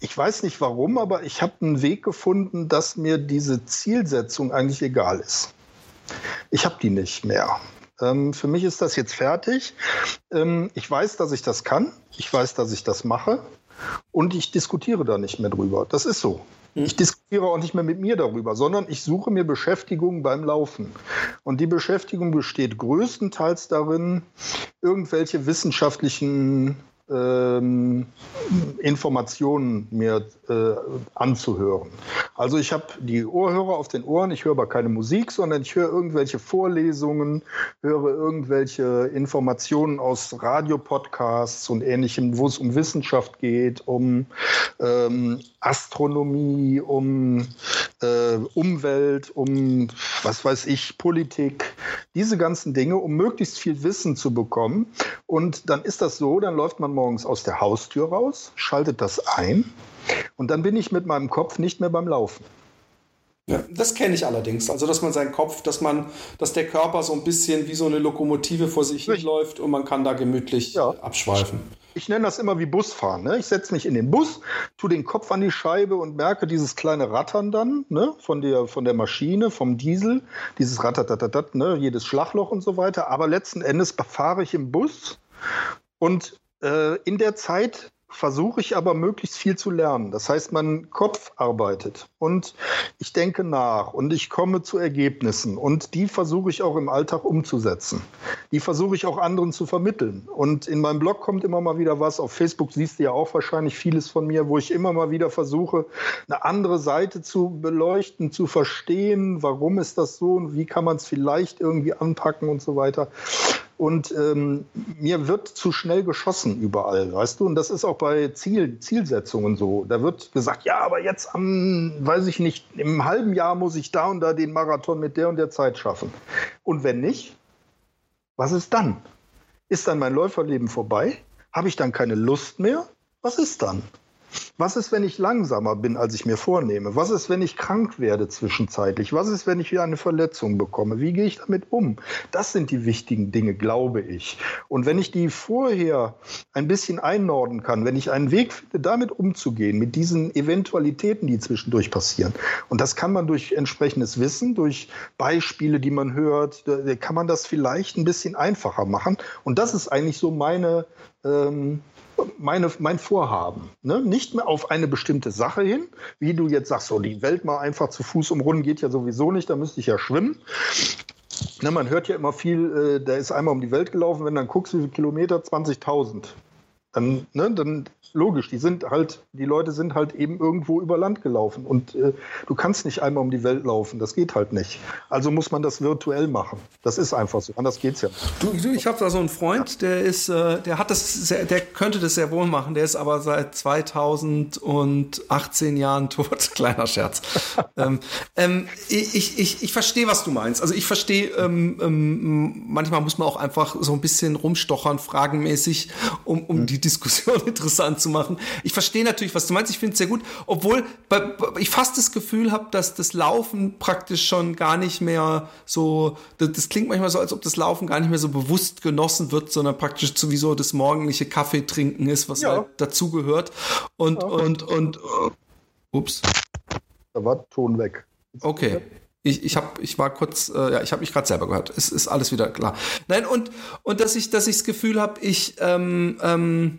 ich weiß nicht warum, aber ich habe einen Weg gefunden, dass mir diese Zielsetzung eigentlich egal ist. Ich habe die nicht mehr. Ähm, für mich ist das jetzt fertig. Ähm, ich weiß, dass ich das kann. Ich weiß, dass ich das mache. Und ich diskutiere da nicht mehr drüber. Das ist so. Hm. Ich diskutiere auch nicht mehr mit mir darüber, sondern ich suche mir Beschäftigung beim Laufen. Und die Beschäftigung besteht größtenteils darin, irgendwelche wissenschaftlichen ähm, Informationen mir äh, anzuhören. Also ich habe die Ohrhörer auf den Ohren, ich höre aber keine Musik, sondern ich höre irgendwelche Vorlesungen, höre irgendwelche Informationen aus Radiopodcasts und ähnlichem, wo es um Wissenschaft geht, um ähm, Astronomie, um äh, Umwelt, um was weiß ich, Politik, diese ganzen Dinge, um möglichst viel Wissen zu bekommen. Und dann ist das so, dann läuft man morgens aus der Haustür raus, schaltet das ein und dann bin ich mit meinem Kopf nicht mehr beim Laufen. Ja, das kenne ich allerdings. Also, dass man seinen Kopf, dass man, dass der Körper so ein bisschen wie so eine Lokomotive vor sich hinläuft und man kann da gemütlich ja. abschweifen. Ich nenne das immer wie Busfahren. Ne? Ich setze mich in den Bus, tue den Kopf an die Scheibe und merke dieses kleine Rattern dann ne? von, der, von der Maschine, vom Diesel, dieses Rattertatatat, ne? jedes Schlagloch und so weiter. Aber letzten Endes fahre ich im Bus und in der Zeit versuche ich aber möglichst viel zu lernen. Das heißt, mein Kopf arbeitet und ich denke nach und ich komme zu Ergebnissen und die versuche ich auch im Alltag umzusetzen. Die versuche ich auch anderen zu vermitteln. Und in meinem Blog kommt immer mal wieder was. Auf Facebook siehst du ja auch wahrscheinlich vieles von mir, wo ich immer mal wieder versuche, eine andere Seite zu beleuchten, zu verstehen, warum ist das so und wie kann man es vielleicht irgendwie anpacken und so weiter. Und ähm, mir wird zu schnell geschossen überall, weißt du? Und das ist auch bei Ziel, Zielsetzungen so. Da wird gesagt, ja, aber jetzt am, weiß ich nicht, im halben Jahr muss ich da und da den Marathon mit der und der Zeit schaffen. Und wenn nicht, was ist dann? Ist dann mein Läuferleben vorbei? Habe ich dann keine Lust mehr? Was ist dann? Was ist, wenn ich langsamer bin, als ich mir vornehme? Was ist, wenn ich krank werde zwischenzeitlich? Was ist, wenn ich wieder eine Verletzung bekomme? Wie gehe ich damit um? Das sind die wichtigen Dinge, glaube ich. Und wenn ich die vorher ein bisschen einnorden kann, wenn ich einen Weg finde, damit umzugehen, mit diesen Eventualitäten, die zwischendurch passieren, und das kann man durch entsprechendes Wissen, durch Beispiele, die man hört, kann man das vielleicht ein bisschen einfacher machen. Und das ist eigentlich so meine ähm, meine, mein Vorhaben. Ne? Nicht mehr auf eine bestimmte Sache hin, wie du jetzt sagst, so die Welt mal einfach zu Fuß umrunden geht ja sowieso nicht, da müsste ich ja schwimmen. Ne, man hört ja immer viel, äh, der ist einmal um die Welt gelaufen, wenn dann guckst, wie viele Kilometer, 20.000. Dann, ne, dann logisch, die sind halt, die Leute sind halt eben irgendwo über Land gelaufen und äh, du kannst nicht einmal um die Welt laufen, das geht halt nicht. Also muss man das virtuell machen. Das ist einfach so, anders geht's ja. Du, du ich habe da so einen Freund, der ist, äh, der hat das, sehr, der könnte das sehr wohl machen, der ist aber seit 2018 Jahren tot. Kleiner Scherz. ähm, ähm, ich, ich, ich verstehe, was du meinst. Also ich verstehe, ähm, ähm, manchmal muss man auch einfach so ein bisschen rumstochern, fragenmäßig, um, um hm. die Diskussion interessant zu zu machen. Ich verstehe natürlich, was du meinst. Ich finde es sehr gut, obwohl ich fast das Gefühl habe, dass das Laufen praktisch schon gar nicht mehr so, das, das, klingt manchmal so, als ob das Laufen gar nicht mehr so bewusst genossen wird, sondern praktisch sowieso das morgendliche Kaffee trinken ist, was ja. halt dazugehört. Und, ja. und, und, und, ups. Da war Ton weg. Okay. Ich, ich, hab, ich war kurz, äh, ja, ich habe mich gerade selber gehört. Es ist alles wieder klar. Nein, und, und dass ich, dass ich das Gefühl habe, ich, ähm, ähm,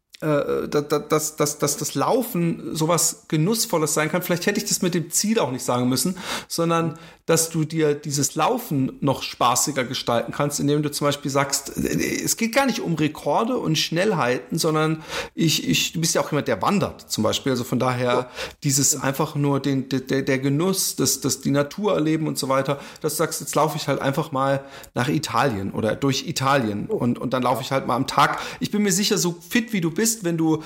äh, dass, dass, dass das Laufen sowas Genussvolles sein kann. Vielleicht hätte ich das mit dem Ziel auch nicht sagen müssen, sondern dass du dir dieses Laufen noch spaßiger gestalten kannst, indem du zum Beispiel sagst, äh, es geht gar nicht um Rekorde und Schnellheiten, sondern ich, ich, du bist ja auch jemand, der wandert zum Beispiel. Also von daher dieses einfach nur den, der, der Genuss, das, das die Natur erleben und so weiter, dass du sagst, jetzt laufe ich halt einfach mal nach Italien oder durch Italien und, und dann laufe ich halt mal am Tag. Ich bin mir sicher, so fit wie du bist, bist, wenn du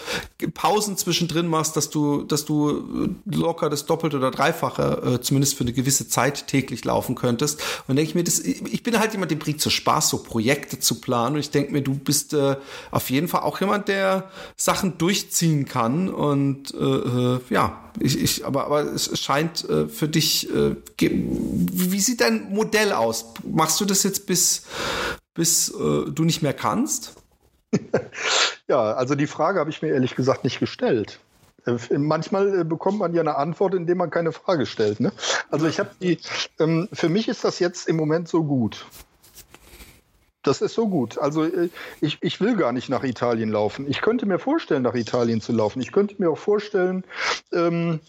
Pausen zwischendrin machst, dass du, dass du locker das Doppelte oder Dreifache, äh, zumindest für eine gewisse Zeit täglich laufen könntest. Und denke ich mir, das, ich bin halt jemand, der bringt so Spaß, so Projekte zu planen. Und ich denke mir, du bist äh, auf jeden Fall auch jemand, der Sachen durchziehen kann. Und äh, äh ja, ich, ich, aber, aber es scheint äh, für dich, äh, wie sieht dein Modell aus? Machst du das jetzt bis, bis äh, du nicht mehr kannst? ja, also die Frage habe ich mir ehrlich gesagt nicht gestellt. Äh, manchmal äh, bekommt man ja eine Antwort, indem man keine Frage stellt. Ne? Also ich habe die, ähm, für mich ist das jetzt im Moment so gut. Das ist so gut. Also äh, ich, ich will gar nicht nach Italien laufen. Ich könnte mir vorstellen, nach Italien zu laufen. Ich könnte mir auch vorstellen, ähm,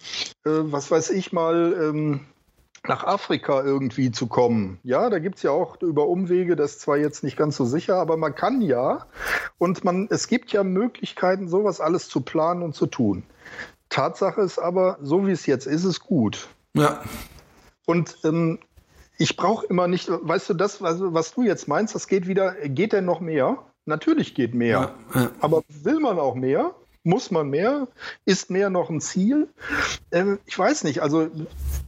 äh, was weiß ich mal, ähm, nach Afrika irgendwie zu kommen. Ja, da gibt es ja auch über Umwege, das ist zwar jetzt nicht ganz so sicher, aber man kann ja. Und man, es gibt ja Möglichkeiten, sowas alles zu planen und zu tun. Tatsache ist aber, so wie es jetzt ist, ist gut. Ja. Und ähm, ich brauche immer nicht, weißt du, das, was, was, du jetzt meinst, das geht wieder, geht denn noch mehr? Natürlich geht mehr. Ja, ja. Aber will man auch mehr? Muss man mehr? Ist mehr noch ein Ziel? Ähm, ich weiß nicht. Also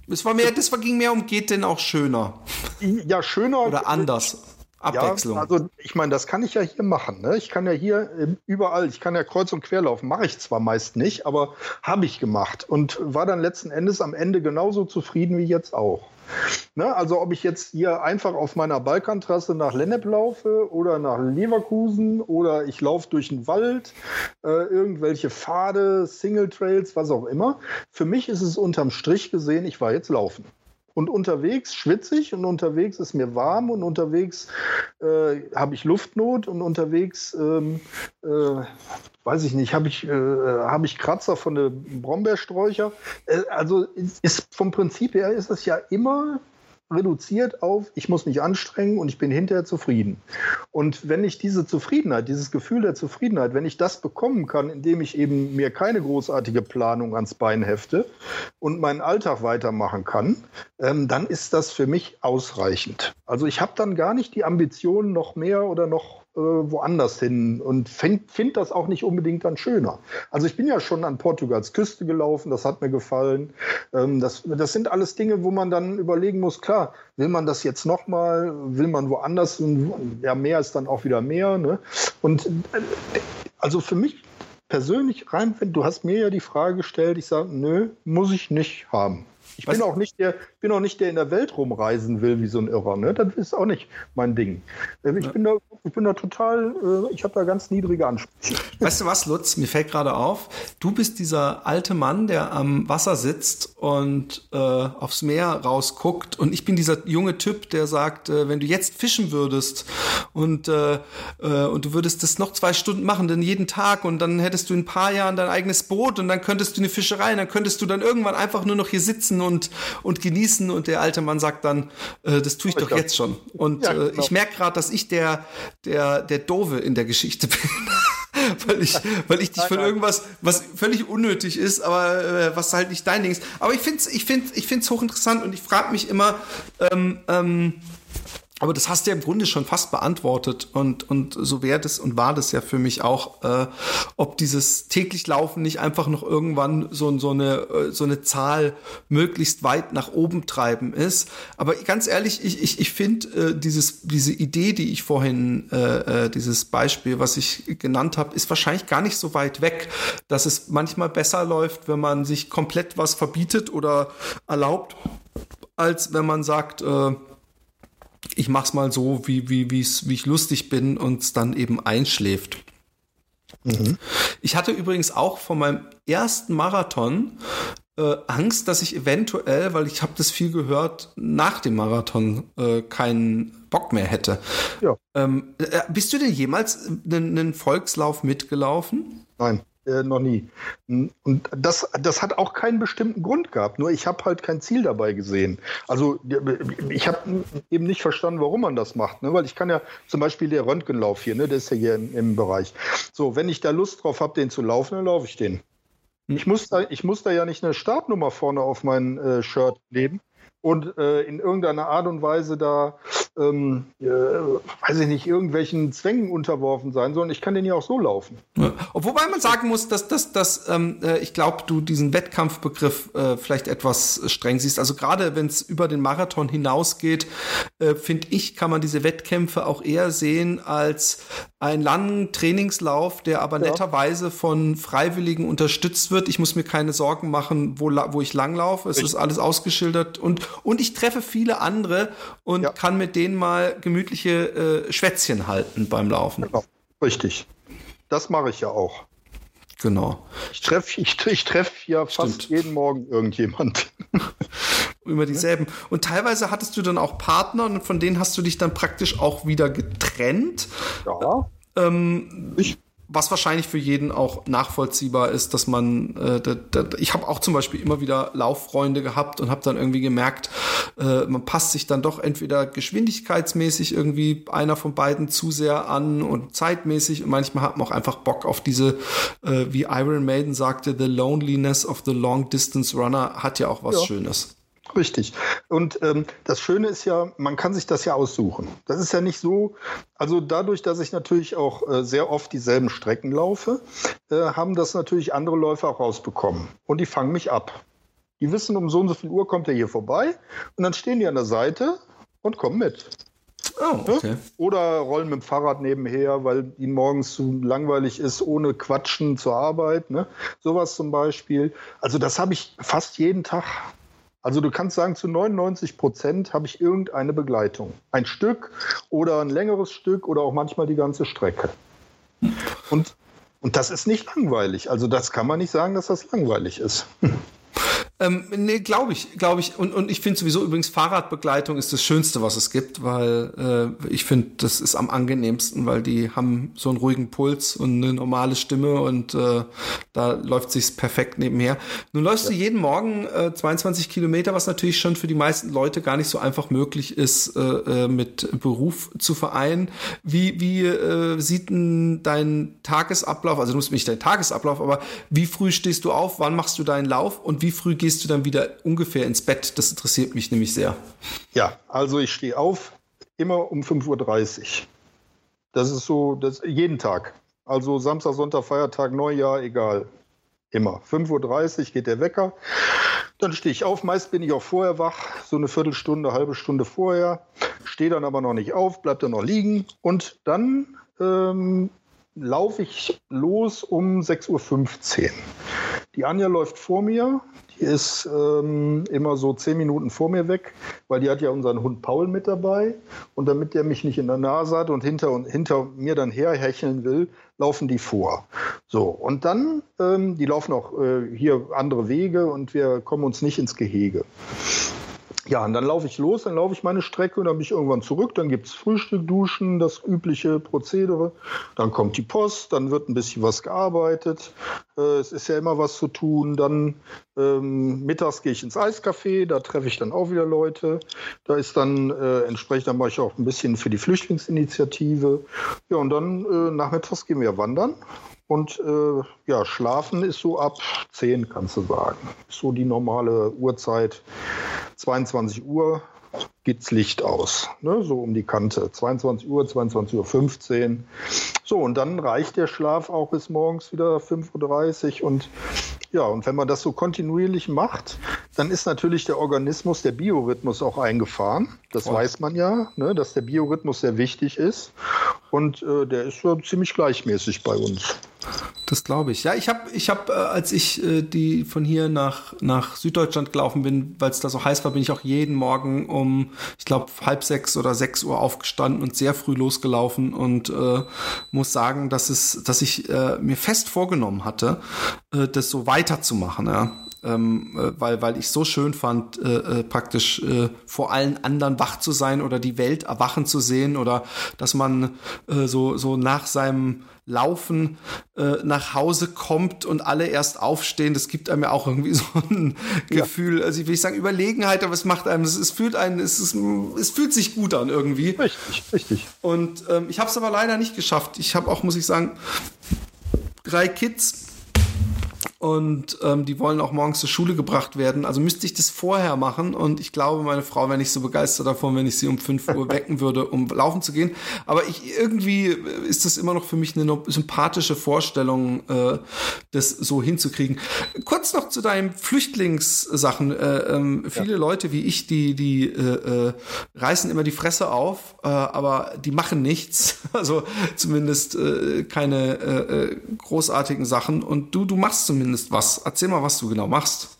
es war mehr, das ging mehr um geht denn auch schöner. Ja, schöner. Oder anders. Abwechslung. Ja, also ich meine, das kann ich ja hier machen. Ne? Ich kann ja hier äh, überall, ich kann ja kreuz und quer laufen. Mache ich zwar meist nicht, aber habe ich gemacht und war dann letzten Endes am Ende genauso zufrieden wie jetzt auch. Ne? Also ob ich jetzt hier einfach auf meiner Balkantrasse nach Lennep laufe oder nach Leverkusen oder ich laufe durch den Wald, äh, irgendwelche Pfade, Single Trails, was auch immer. Für mich ist es unterm Strich gesehen, ich war jetzt laufen. Und unterwegs schwitze ich und unterwegs ist mir warm und unterwegs äh, habe ich Luftnot und unterwegs, ähm, äh, weiß ich nicht, habe ich, äh, hab ich Kratzer von den Brombeersträucher. Äh, also ist, vom Prinzip her ist es ja immer reduziert auf, ich muss mich anstrengen und ich bin hinterher zufrieden. Und wenn ich diese Zufriedenheit, dieses Gefühl der Zufriedenheit, wenn ich das bekommen kann, indem ich eben mir keine großartige Planung ans Bein hefte und meinen Alltag weitermachen kann, ähm, dann ist das für mich ausreichend. Also ich habe dann gar nicht die Ambition, noch mehr oder noch äh, woanders hin und finde find das auch nicht unbedingt dann schöner. Also ich bin ja schon an Portugals Küste gelaufen, das hat mir gefallen. Ähm, das, das sind alles Dinge, wo man dann überlegen muss, klar, will man das jetzt nochmal, will man woanders, ja, mehr ist dann auch wieder mehr. Ne? Und äh, also für mich persönlich rein, du hast mir ja die Frage gestellt, ich sage, nö, muss ich nicht haben. Ich bin auch, nicht der, bin auch nicht der in der Welt rumreisen will wie so ein Irrer. Ne? Das ist auch nicht mein Ding. Ähm, ich, ja. bin, da, ich bin da total, äh, ich habe da ganz niedrige Ansprüche. Weißt du was, Lutz? Mir fällt gerade auf, du bist dieser alte Mann, der am Wasser sitzt und äh, aufs Meer rausguckt. Und ich bin dieser junge Typ, der sagt, äh, wenn du jetzt fischen würdest und, äh, äh, und du würdest das noch zwei Stunden machen, dann jeden Tag und dann hättest du in ein paar Jahren dein eigenes Boot und dann könntest du eine Fischerei, und dann könntest du dann irgendwann einfach nur noch hier sitzen und, und genießen und der alte Mann sagt dann, äh, das tue ich doch jetzt schon. Und ja, äh, genau. ich merke gerade, dass ich der, der, der Dove in der Geschichte bin. weil ich, weil ich dich von irgendwas, was völlig unnötig ist, aber äh, was halt nicht dein Ding ist. Aber ich finde es ich find, ich find's hochinteressant und ich frage mich immer, ähm, ähm, aber das hast du ja im Grunde schon fast beantwortet und, und so wäre das und war das ja für mich auch, äh, ob dieses täglich Laufen nicht einfach noch irgendwann so, so, eine, äh, so eine Zahl möglichst weit nach oben treiben ist. Aber ganz ehrlich, ich, ich, ich finde äh, dieses, diese Idee, die ich vorhin, äh, äh, dieses Beispiel, was ich genannt habe, ist wahrscheinlich gar nicht so weit weg, dass es manchmal besser läuft, wenn man sich komplett was verbietet oder erlaubt, als wenn man sagt, äh, ich mach's mal so, wie, wie, wie's, wie ich lustig bin und es dann eben einschläft. Mhm. Ich hatte übrigens auch von meinem ersten Marathon äh, Angst, dass ich eventuell, weil ich habe das viel gehört, nach dem Marathon äh, keinen Bock mehr hätte. Ja. Ähm, äh, bist du denn jemals einen Volkslauf mitgelaufen? Nein äh, noch nie. Und das, das hat auch keinen bestimmten Grund gehabt. Nur ich habe halt kein Ziel dabei gesehen. Also ich habe eben nicht verstanden, warum man das macht. Ne? Weil ich kann ja zum Beispiel der Röntgenlauf hier, ne? der ist ja hier im, im Bereich. So, wenn ich da Lust drauf habe, den zu laufen, dann laufe ich den. Hm. Ich muss, da, ich muss da ja nicht eine Startnummer vorne auf mein äh, Shirt leben und äh, in irgendeiner Art und Weise da ähm, äh, weiß ich nicht, irgendwelchen Zwängen unterworfen sein, sondern ich kann den ja auch so laufen. Ja. Wobei man sagen muss, dass, dass, dass ähm, äh, ich glaube, du diesen Wettkampfbegriff äh, vielleicht etwas streng siehst. Also gerade wenn es über den Marathon hinausgeht, äh, finde ich, kann man diese Wettkämpfe auch eher sehen als einen langen Trainingslauf, der aber ja. netterweise von Freiwilligen unterstützt wird. Ich muss mir keine Sorgen machen, wo, wo ich langlaufe. Es Richtig. ist alles ausgeschildert und, und ich treffe viele andere und ja. kann mit denen denen mal gemütliche äh, Schwätzchen halten beim Laufen. Genau. Richtig. Das mache ich ja auch. Genau. Ich treffe ich, ich treff ja Stimmt. fast jeden Morgen irgendjemand. immer dieselben. Und teilweise hattest du dann auch Partner und von denen hast du dich dann praktisch auch wieder getrennt. Ja. Ähm, ich was wahrscheinlich für jeden auch nachvollziehbar ist, dass man, äh, da, da, ich habe auch zum Beispiel immer wieder Lauffreunde gehabt und habe dann irgendwie gemerkt, äh, man passt sich dann doch entweder geschwindigkeitsmäßig irgendwie einer von beiden zu sehr an und zeitmäßig und manchmal hat man auch einfach Bock auf diese, äh, wie Iron Maiden sagte, the loneliness of the long distance runner hat ja auch was ja. Schönes. Richtig. Und ähm, das Schöne ist ja, man kann sich das ja aussuchen. Das ist ja nicht so, also dadurch, dass ich natürlich auch äh, sehr oft dieselben Strecken laufe, äh, haben das natürlich andere Läufer auch rausbekommen. Und die fangen mich ab. Die wissen, um so und so viel Uhr kommt er hier vorbei. Und dann stehen die an der Seite und kommen mit. Oh, okay. Oder rollen mit dem Fahrrad nebenher, weil ihnen morgens zu langweilig ist, ohne Quatschen zur Arbeit. Ne? Sowas zum Beispiel. Also das habe ich fast jeden Tag. Also du kannst sagen, zu 99 Prozent habe ich irgendeine Begleitung. Ein Stück oder ein längeres Stück oder auch manchmal die ganze Strecke. Und, und das ist nicht langweilig. Also das kann man nicht sagen, dass das langweilig ist. Ähm, nee, glaube ich, glaube ich. Und, und ich finde sowieso übrigens Fahrradbegleitung ist das Schönste, was es gibt, weil äh, ich finde, das ist am angenehmsten, weil die haben so einen ruhigen Puls und eine normale Stimme und äh, da läuft sich's perfekt nebenher. Nun läufst ja. du jeden Morgen äh, 22 Kilometer, was natürlich schon für die meisten Leute gar nicht so einfach möglich ist, äh, äh, mit Beruf zu vereinen. Wie, wie äh, sieht denn dein Tagesablauf, also du musst nicht dein Tagesablauf, aber wie früh stehst du auf, wann machst du deinen Lauf und wie früh gehst gehst du dann wieder ungefähr ins Bett? Das interessiert mich nämlich sehr. Ja, also ich stehe auf immer um 5.30 Uhr. Das ist so, das, jeden Tag. Also Samstag, Sonntag, Feiertag, Neujahr, egal. Immer. 5.30 Uhr geht der Wecker. Dann stehe ich auf. Meist bin ich auch vorher wach, so eine Viertelstunde, halbe Stunde vorher. Stehe dann aber noch nicht auf, bleib dann noch liegen. Und dann ähm, laufe ich los um 6.15 Uhr. Die Anja läuft vor mir, ist ähm, immer so zehn Minuten vor mir weg, weil die hat ja unseren Hund Paul mit dabei. Und damit der mich nicht in der Nase hat und hinter, und hinter mir dann herhecheln will, laufen die vor. So, und dann, ähm, die laufen auch äh, hier andere Wege und wir kommen uns nicht ins Gehege. Ja, und dann laufe ich los, dann laufe ich meine Strecke und dann bin ich irgendwann zurück. Dann gibt es Frühstück, Duschen, das übliche Prozedere. Dann kommt die Post, dann wird ein bisschen was gearbeitet. Äh, es ist ja immer was zu tun. Dann ähm, mittags gehe ich ins Eiscafé, da treffe ich dann auch wieder Leute. Da ist dann äh, entsprechend, dann mache ich auch ein bisschen für die Flüchtlingsinitiative. Ja, und dann äh, nachmittags gehen wir wandern. Und äh, ja, schlafen ist so ab 10, kannst du sagen. So die normale Uhrzeit. 22 Uhr geht's Licht aus, ne? so um die Kante. 22 Uhr, 22 Uhr 15. So, und dann reicht der Schlaf auch bis morgens wieder 5.30 Uhr. Und ja, und wenn man das so kontinuierlich macht, dann ist natürlich der Organismus, der Biorhythmus auch eingefahren. Das Voll. weiß man ja, ne? dass der Biorhythmus sehr wichtig ist. Und äh, der ist ja ziemlich gleichmäßig bei uns. Das glaube ich. Ja, ich habe, ich habe, äh, als ich äh, die von hier nach nach Süddeutschland gelaufen bin, weil es da so heiß war, bin ich auch jeden Morgen um, ich glaube halb sechs oder sechs Uhr aufgestanden und sehr früh losgelaufen und äh, muss sagen, dass es, dass ich äh, mir fest vorgenommen hatte, äh, das so weiterzumachen. Ja ähm, äh, weil, weil ich so schön fand, äh, äh, praktisch äh, vor allen anderen wach zu sein oder die Welt erwachen zu sehen oder dass man äh, so, so nach seinem Laufen äh, nach Hause kommt und alle erst aufstehen, das gibt einem ja auch irgendwie so ein ja. Gefühl, also ich will nicht sagen Überlegenheit, aber es macht einem, es, es fühlt einen, es, ist, es fühlt sich gut an irgendwie. Richtig, richtig. Und ähm, ich habe es aber leider nicht geschafft. Ich habe auch, muss ich sagen, drei Kids und ähm, die wollen auch morgens zur Schule gebracht werden. Also müsste ich das vorher machen und ich glaube, meine Frau wäre nicht so begeistert davon, wenn ich sie um 5 Uhr wecken würde, um laufen zu gehen. Aber ich irgendwie ist das immer noch für mich eine sympathische Vorstellung, äh, das so hinzukriegen. Kurz noch zu deinen Flüchtlingssachen. Äh, ähm, viele ja. Leute wie ich, die, die äh, äh, reißen immer die Fresse auf, äh, aber die machen nichts. Also zumindest äh, keine äh, äh großartigen Sachen. Und du, du machst zumindest was. Erzähl mal, was du genau machst.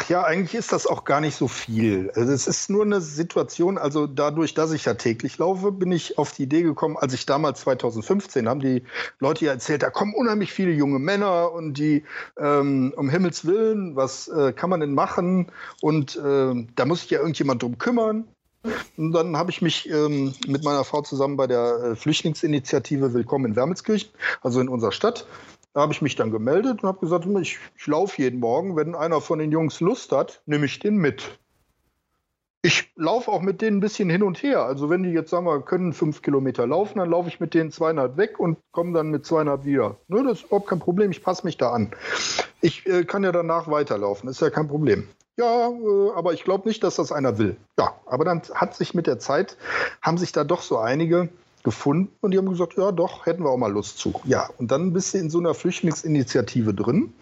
Ach Ach ja, eigentlich ist das auch gar nicht so viel. Also es ist nur eine Situation, also dadurch, dass ich ja täglich laufe, bin ich auf die Idee gekommen, als ich damals 2015 haben die Leute ja erzählt, da kommen unheimlich viele junge Männer und die ähm, um Himmels Willen, was äh, kann man denn machen? Und äh, da muss sich ja irgendjemand drum kümmern. Und dann habe ich mich ähm, mit meiner Frau zusammen bei der äh, Flüchtlingsinitiative Willkommen in Wermelskirchen, also in unserer Stadt, habe ich mich dann gemeldet und habe gesagt, ich, ich laufe jeden Morgen. Wenn einer von den Jungs Lust hat, nehme ich den mit. Ich laufe auch mit denen ein bisschen hin und her. Also wenn die jetzt sagen wir, können fünf Kilometer laufen, dann laufe ich mit denen zweieinhalb weg und komme dann mit zweieinhalb wieder. Ne, das ist überhaupt kein Problem. Ich passe mich da an. Ich äh, kann ja danach weiterlaufen. Ist ja kein Problem. Ja, äh, aber ich glaube nicht, dass das einer will. Ja, aber dann hat sich mit der Zeit, haben sich da doch so einige gefunden und die haben gesagt, ja doch, hätten wir auch mal Lust zu. Ja, und dann bist du in so einer Flüchtlingsinitiative drin.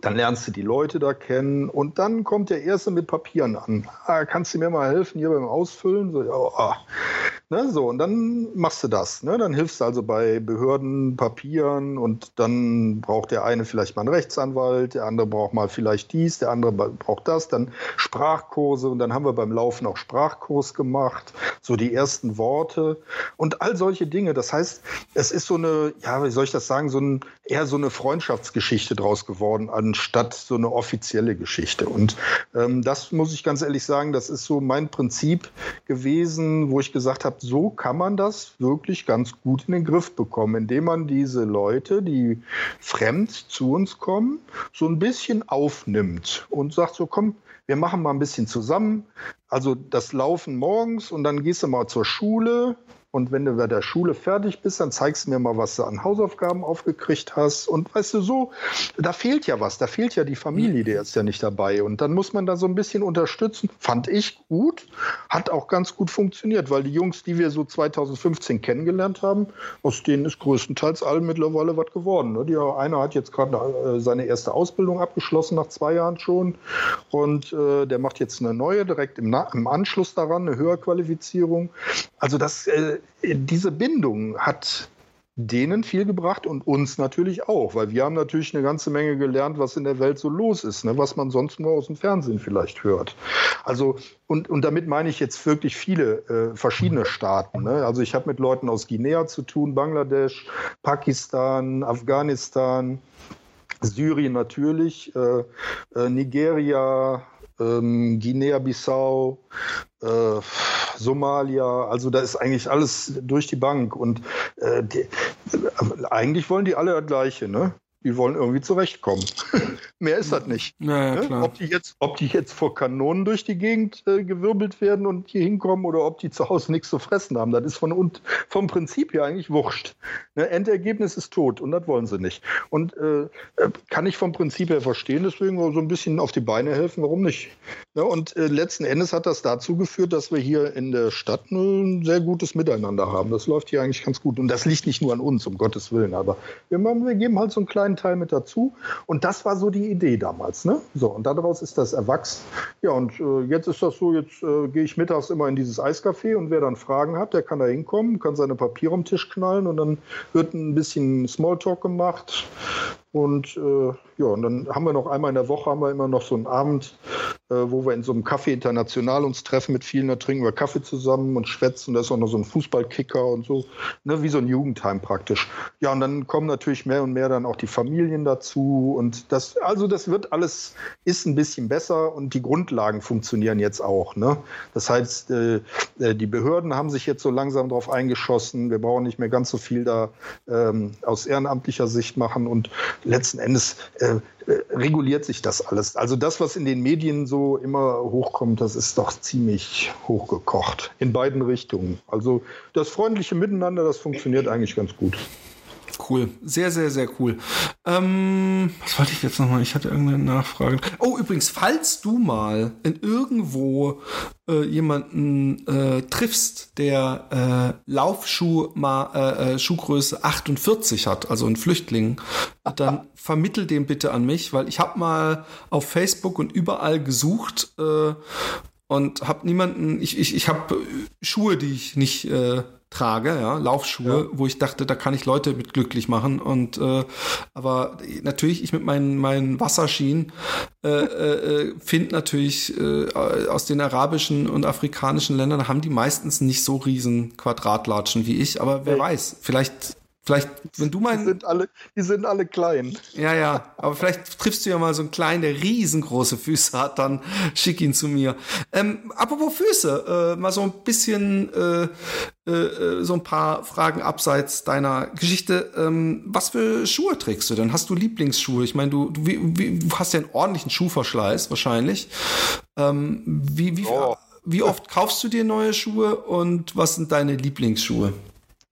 Dann lernst du die Leute da kennen und dann kommt der Erste mit Papieren an. Ah, kannst du mir mal helfen hier beim Ausfüllen? So, ja, ah. Ne, so, und dann machst du das. Ne? Dann hilfst du also bei Behörden, Papieren und dann braucht der eine vielleicht mal einen Rechtsanwalt, der andere braucht mal vielleicht dies, der andere braucht das, dann Sprachkurse und dann haben wir beim Laufen auch Sprachkurs gemacht, so die ersten Worte und all solche Dinge. Das heißt, es ist so eine, ja, wie soll ich das sagen, so ein, eher so eine Freundschaftsgeschichte draus geworden, anstatt so eine offizielle Geschichte. Und ähm, das muss ich ganz ehrlich sagen, das ist so mein Prinzip gewesen, wo ich gesagt habe, so kann man das wirklich ganz gut in den Griff bekommen, indem man diese Leute, die fremd zu uns kommen, so ein bisschen aufnimmt und sagt so, komm, wir machen mal ein bisschen zusammen. Also das Laufen morgens und dann gehst du mal zur Schule und wenn du bei der Schule fertig bist, dann zeigst du mir mal, was du an Hausaufgaben aufgekriegt hast. Und weißt du, so, da fehlt ja was. Da fehlt ja die Familie, die ist ja nicht dabei. Und dann muss man da so ein bisschen unterstützen. Fand ich gut. Hat auch ganz gut funktioniert, weil die Jungs, die wir so 2015 kennengelernt haben, aus denen ist größtenteils allen mittlerweile was geworden. Ne? Die, einer hat jetzt gerade äh, seine erste Ausbildung abgeschlossen, nach zwei Jahren schon. Und äh, der macht jetzt eine neue, direkt im, im Anschluss daran, eine Höherqualifizierung. Also das äh, diese Bindung hat denen viel gebracht und uns natürlich auch, weil wir haben natürlich eine ganze Menge gelernt, was in der Welt so los ist, ne, was man sonst nur aus dem Fernsehen vielleicht hört. Also und, und damit meine ich jetzt wirklich viele äh, verschiedene Staaten. Ne? Also ich habe mit Leuten aus Guinea zu tun, Bangladesch, Pakistan, Afghanistan, Syrien natürlich, äh, äh, Nigeria, ähm, Guinea-Bissau, äh, Somalia, also da ist eigentlich alles durch die Bank und äh, die, eigentlich wollen die alle das Gleiche, ne? Die wollen irgendwie zurechtkommen. Mehr ist das nicht. Naja, ne? ob, die jetzt, ob die jetzt vor Kanonen durch die Gegend äh, gewirbelt werden und hier hinkommen oder ob die zu Hause nichts zu fressen haben, das ist von, und, vom Prinzip her eigentlich wurscht. Ne? Endergebnis ist tot und das wollen sie nicht. Und äh, äh kann ich vom Prinzip her verstehen, deswegen so ein bisschen auf die Beine helfen, warum nicht? Ne? Und äh, letzten Endes hat das dazu geführt, dass wir hier in der Stadt ein sehr gutes Miteinander haben. Das läuft hier eigentlich ganz gut. Und das liegt nicht nur an uns, um Gottes Willen, aber wir, wir geben halt so einen kleinen kleinen Teil mit dazu. Und das war so die Idee damals. Ne? So, und daraus ist das erwachsen. Ja, und äh, jetzt ist das so, jetzt äh, gehe ich mittags immer in dieses Eiscafé und wer dann Fragen hat, der kann da hinkommen, kann seine Papiere am Tisch knallen und dann wird ein bisschen Smalltalk gemacht. Und äh, ja, und dann haben wir noch einmal in der Woche haben wir immer noch so einen Abend, äh, wo wir in so einem Café international uns treffen mit vielen, da trinken wir Kaffee zusammen und schwätzen. Da ist auch noch so ein Fußballkicker und so, ne, wie so ein Jugendheim praktisch. Ja, und dann kommen natürlich mehr und mehr dann auch die Familien dazu und das, also das wird alles, ist ein bisschen besser und die Grundlagen funktionieren jetzt auch. Ne? Das heißt, äh, äh die Behörden haben sich jetzt so langsam darauf eingeschossen. Wir brauchen nicht mehr ganz so viel da ähm, aus ehrenamtlicher Sicht machen und letzten Endes äh, äh, reguliert sich das alles. Also das, was in den Medien so immer hochkommt, das ist doch ziemlich hochgekocht in beiden Richtungen. Also das freundliche Miteinander, das funktioniert eigentlich ganz gut. Cool. Sehr, sehr, sehr cool. Ähm, was wollte ich jetzt nochmal? Ich hatte irgendeine Nachfrage. Oh, übrigens, falls du mal in irgendwo äh, jemanden äh, triffst, der äh, Laufschuh mal äh, äh Schuhgröße 48 hat, also ein Flüchtling, dann vermittel den bitte an mich, weil ich habe mal auf Facebook und überall gesucht äh, und habe niemanden. Ich ich ich habe Schuhe, die ich nicht äh, trage, ja, Laufschuhe, ja. wo ich dachte, da kann ich Leute mit glücklich machen. Und äh, aber natürlich, ich mit meinen, meinen Wasserschienen äh, äh, finde natürlich äh, aus den arabischen und afrikanischen Ländern haben die meistens nicht so riesen Quadratlatschen wie ich, aber wer weiß, vielleicht Vielleicht, wenn du mal. Die sind alle, die sind alle klein. Ja, ja. Aber vielleicht triffst du ja mal so einen kleinen, der riesengroße Füße hat, dann schick ihn zu mir. Ähm, apropos Füße, äh, mal so ein bisschen, äh, äh, so ein paar Fragen abseits deiner Geschichte. Ähm, was für Schuhe trägst du denn? Hast du Lieblingsschuhe? Ich meine, du, du, wie, wie, du hast ja einen ordentlichen Schuhverschleiß wahrscheinlich. Ähm, wie, wie, oh. wie oft kaufst du dir neue Schuhe und was sind deine Lieblingsschuhe?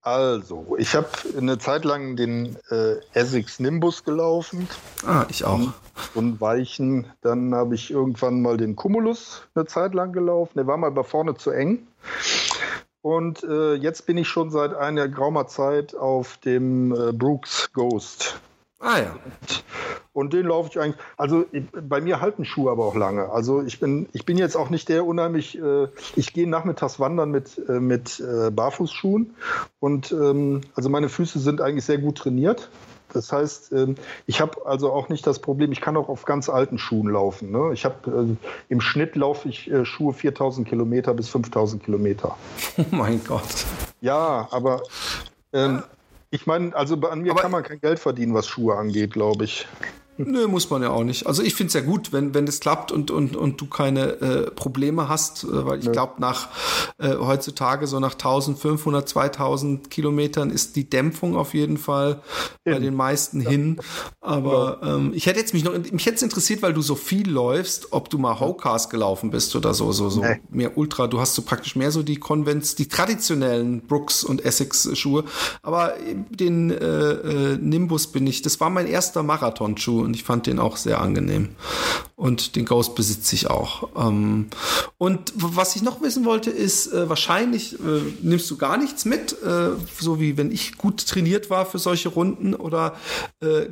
Also, ich habe eine Zeit lang den äh, Essex Nimbus gelaufen. Ah, ich auch. Und weichen. Dann habe ich irgendwann mal den Cumulus eine Zeit lang gelaufen. Der war mal bei vorne zu eng. Und äh, jetzt bin ich schon seit einer geraumer Zeit auf dem äh, Brooks Ghost. Ah ja. Und den laufe ich eigentlich. Also bei mir halten Schuhe aber auch lange. Also ich bin, ich bin jetzt auch nicht der unheimlich. Äh, ich gehe nachmittags wandern mit, äh, mit äh, Barfußschuhen. Und ähm, also meine Füße sind eigentlich sehr gut trainiert. Das heißt, ähm, ich habe also auch nicht das Problem, ich kann auch auf ganz alten Schuhen laufen. Ne? Ich habe äh, im Schnitt laufe ich äh, Schuhe 4000 Kilometer bis 5000 Kilometer. Oh mein Gott. Ja, aber ähm, ich meine, also an mir kann man kein Geld verdienen, was Schuhe angeht, glaube ich. Nö, muss man ja auch nicht. Also ich finde es ja gut, wenn, wenn das klappt und, und, und du keine äh, Probleme hast, äh, weil ich ja. glaube, nach äh, heutzutage so nach 1500, 2000 Kilometern ist die Dämpfung auf jeden Fall hin. bei den meisten ja. hin. Aber ja. ähm, ich hätte jetzt mich noch, mich hätte interessiert, weil du so viel läufst, ob du mal Howcars gelaufen bist oder so, so, so nee. mehr Ultra. Du hast so praktisch mehr so die Konvents, die traditionellen Brooks und Essex Schuhe. Aber den äh, äh, Nimbus bin ich, das war mein erster Marathonschuh und ich fand den auch sehr angenehm. Und den Ghost besitze ich auch. Ähm, und was ich noch wissen wollte, ist, äh, wahrscheinlich äh, nimmst du gar nichts mit, äh, so wie wenn ich gut trainiert war für solche Runden, oder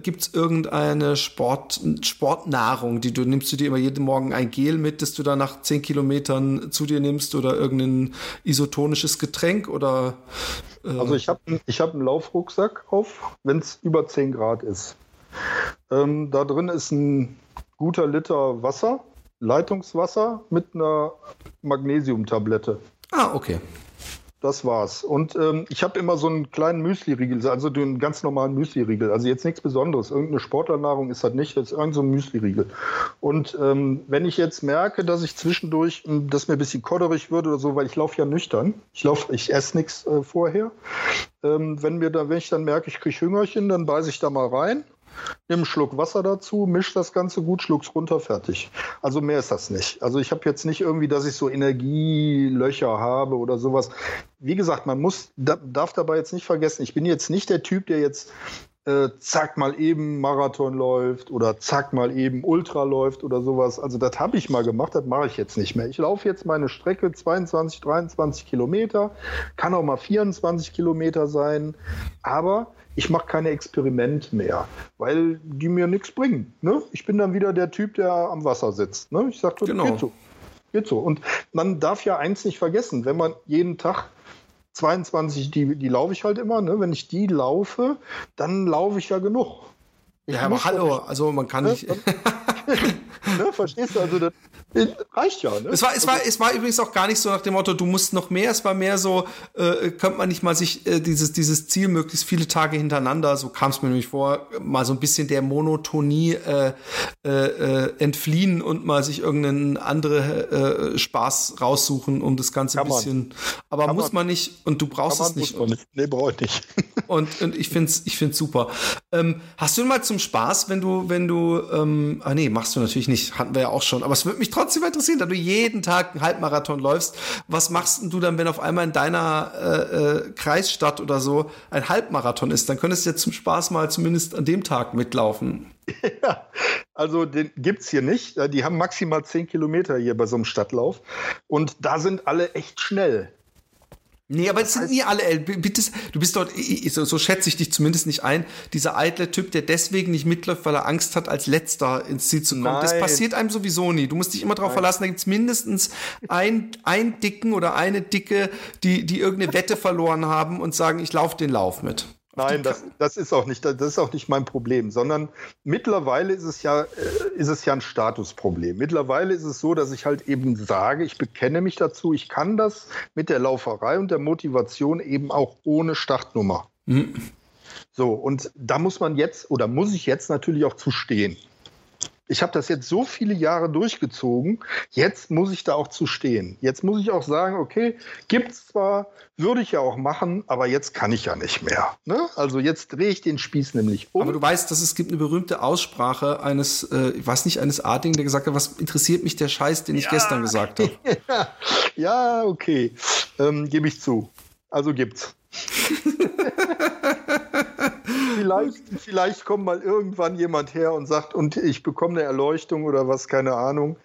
gibt es irgendeine Sport, Sportnahrung, die du nimmst du dir immer jeden Morgen ein Gel mit, das du dann nach zehn Kilometern zu dir nimmst, oder irgendein isotonisches Getränk oder also ich habe ich hab einen Laufrucksack auf, wenn es über 10 Grad ist. Ähm, da drin ist ein guter Liter Wasser, Leitungswasser mit einer Magnesiumtablette. Ah, okay. Das war's. Und ähm, ich habe immer so einen kleinen Müsli-Riegel, also den ganz normalen Müsli-Riegel. Also jetzt nichts Besonderes. Irgendeine Sportlernahrung ist das nicht, das ist irgendein so Müsli-Riegel. Und ähm, wenn ich jetzt merke, dass ich zwischendurch, hm, dass mir ein bisschen kodderig wird oder so, weil ich laufe ja nüchtern, ich laufe, ich esse nichts äh, vorher. Ähm, wenn mir da, wenn ich dann merke, ich kriege Hüngerchen, dann beiße ich da mal rein nimm einen Schluck Wasser dazu, misch das Ganze gut, schluck's runter, fertig. Also mehr ist das nicht. Also ich habe jetzt nicht irgendwie, dass ich so Energielöcher habe oder sowas. Wie gesagt, man muss, darf dabei jetzt nicht vergessen, ich bin jetzt nicht der Typ, der jetzt äh, zack mal eben Marathon läuft oder zack mal eben Ultra läuft oder sowas. Also das habe ich mal gemacht, das mache ich jetzt nicht mehr. Ich laufe jetzt meine Strecke 22, 23 Kilometer, kann auch mal 24 Kilometer sein, aber ich mache keine Experimente mehr, weil die mir nichts bringen. Ne? Ich bin dann wieder der Typ, der am Wasser sitzt. Ne? Ich sage, genau. geht so. Geht so. Und man darf ja eins nicht vergessen, wenn man jeden Tag 22, die, die laufe ich halt immer, ne? wenn ich die laufe, dann laufe ich ja genug. Ich ja, aber hallo, also man kann ne? nicht. ne? Verstehst du? Also das, Reicht ja, ne? Es war, es, war, es war übrigens auch gar nicht so nach dem Motto, du musst noch mehr. Es war mehr so, äh, könnte man nicht mal sich äh, dieses, dieses Ziel möglichst viele Tage hintereinander, so kam es mir nämlich vor, mal so ein bisschen der Monotonie äh, äh, äh entfliehen und mal sich irgendeinen andere äh, Spaß raussuchen, um das Ganze ein bisschen. Aber kann muss man, nicht und du brauchst es nicht. nicht. Nee, brauche ich nicht. und, und ich finde es ich find's super. Ähm, hast du mal zum Spaß, wenn du, wenn du, ähm, ah nee, machst du natürlich nicht, hatten wir ja auch schon, aber es würde mich trotzdem interessieren, da du jeden Tag einen Halbmarathon läufst. Was machst du dann, wenn auf einmal in deiner äh, äh, Kreisstadt oder so ein Halbmarathon ist? Dann könntest du jetzt zum Spaß mal zumindest an dem Tag mitlaufen. Ja, also den gibt es hier nicht. Die haben maximal 10 Kilometer hier bei so einem Stadtlauf. Und da sind alle echt schnell. Nee, aber es sind nie alle, bitte, du bist dort, so, so schätze ich dich zumindest nicht ein, dieser eitle Typ, der deswegen nicht mitläuft, weil er Angst hat, als Letzter ins Ziel zu kommen. Nein. Das passiert einem sowieso nie. Du musst dich immer darauf verlassen, da gibt's mindestens ein, ein Dicken oder eine Dicke, die, die irgendeine Wette verloren haben und sagen, ich laufe den Lauf mit. Nein, das, das, ist auch nicht, das ist auch nicht mein Problem, sondern mittlerweile ist es ja, ist es ja ein Statusproblem. Mittlerweile ist es so, dass ich halt eben sage, ich bekenne mich dazu, ich kann das mit der Lauferei und der Motivation eben auch ohne Startnummer. Mhm. So, und da muss man jetzt oder muss ich jetzt natürlich auch zu stehen ich habe das jetzt so viele Jahre durchgezogen, jetzt muss ich da auch zu stehen. Jetzt muss ich auch sagen, okay, gibt's zwar, würde ich ja auch machen, aber jetzt kann ich ja nicht mehr. Ne? Also jetzt drehe ich den Spieß nämlich um. Aber du weißt, dass es gibt eine berühmte Aussprache eines, äh, ich weiß nicht, eines Artigen, der gesagt hat, was interessiert mich der Scheiß, den ich ja. gestern gesagt habe. ja, okay, ähm, gebe ich zu. Also gibt's. vielleicht, vielleicht kommt mal irgendwann jemand her und sagt, und ich bekomme eine Erleuchtung oder was, keine Ahnung.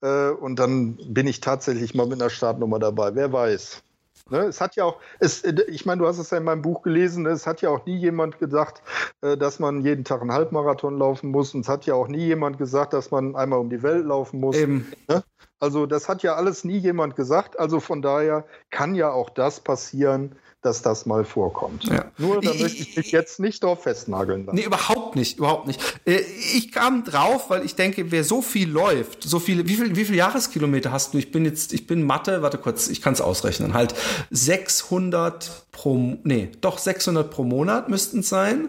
Äh, und dann bin ich tatsächlich mal mit einer Startnummer dabei. Wer weiß. Ne, es hat ja auch, es, ich meine, du hast es ja in meinem Buch gelesen, es hat ja auch nie jemand gesagt, äh, dass man jeden Tag einen Halbmarathon laufen muss. Und es hat ja auch nie jemand gesagt, dass man einmal um die Welt laufen muss. Ne? Also das hat ja alles nie jemand gesagt. Also von daher kann ja auch das passieren, dass das mal vorkommt. Ja. Nur da möchte ich mich jetzt nicht drauf festnageln. Lassen. Nee, überhaupt nicht, überhaupt nicht. Äh, ich kam drauf, weil ich denke, wer so viel läuft, so viele, wie viel, wie viel Jahreskilometer hast du? Ich bin jetzt, ich bin Mathe, warte kurz, ich kann es ausrechnen. Halt 600 pro, nee, doch 600 pro Monat müssten es sein.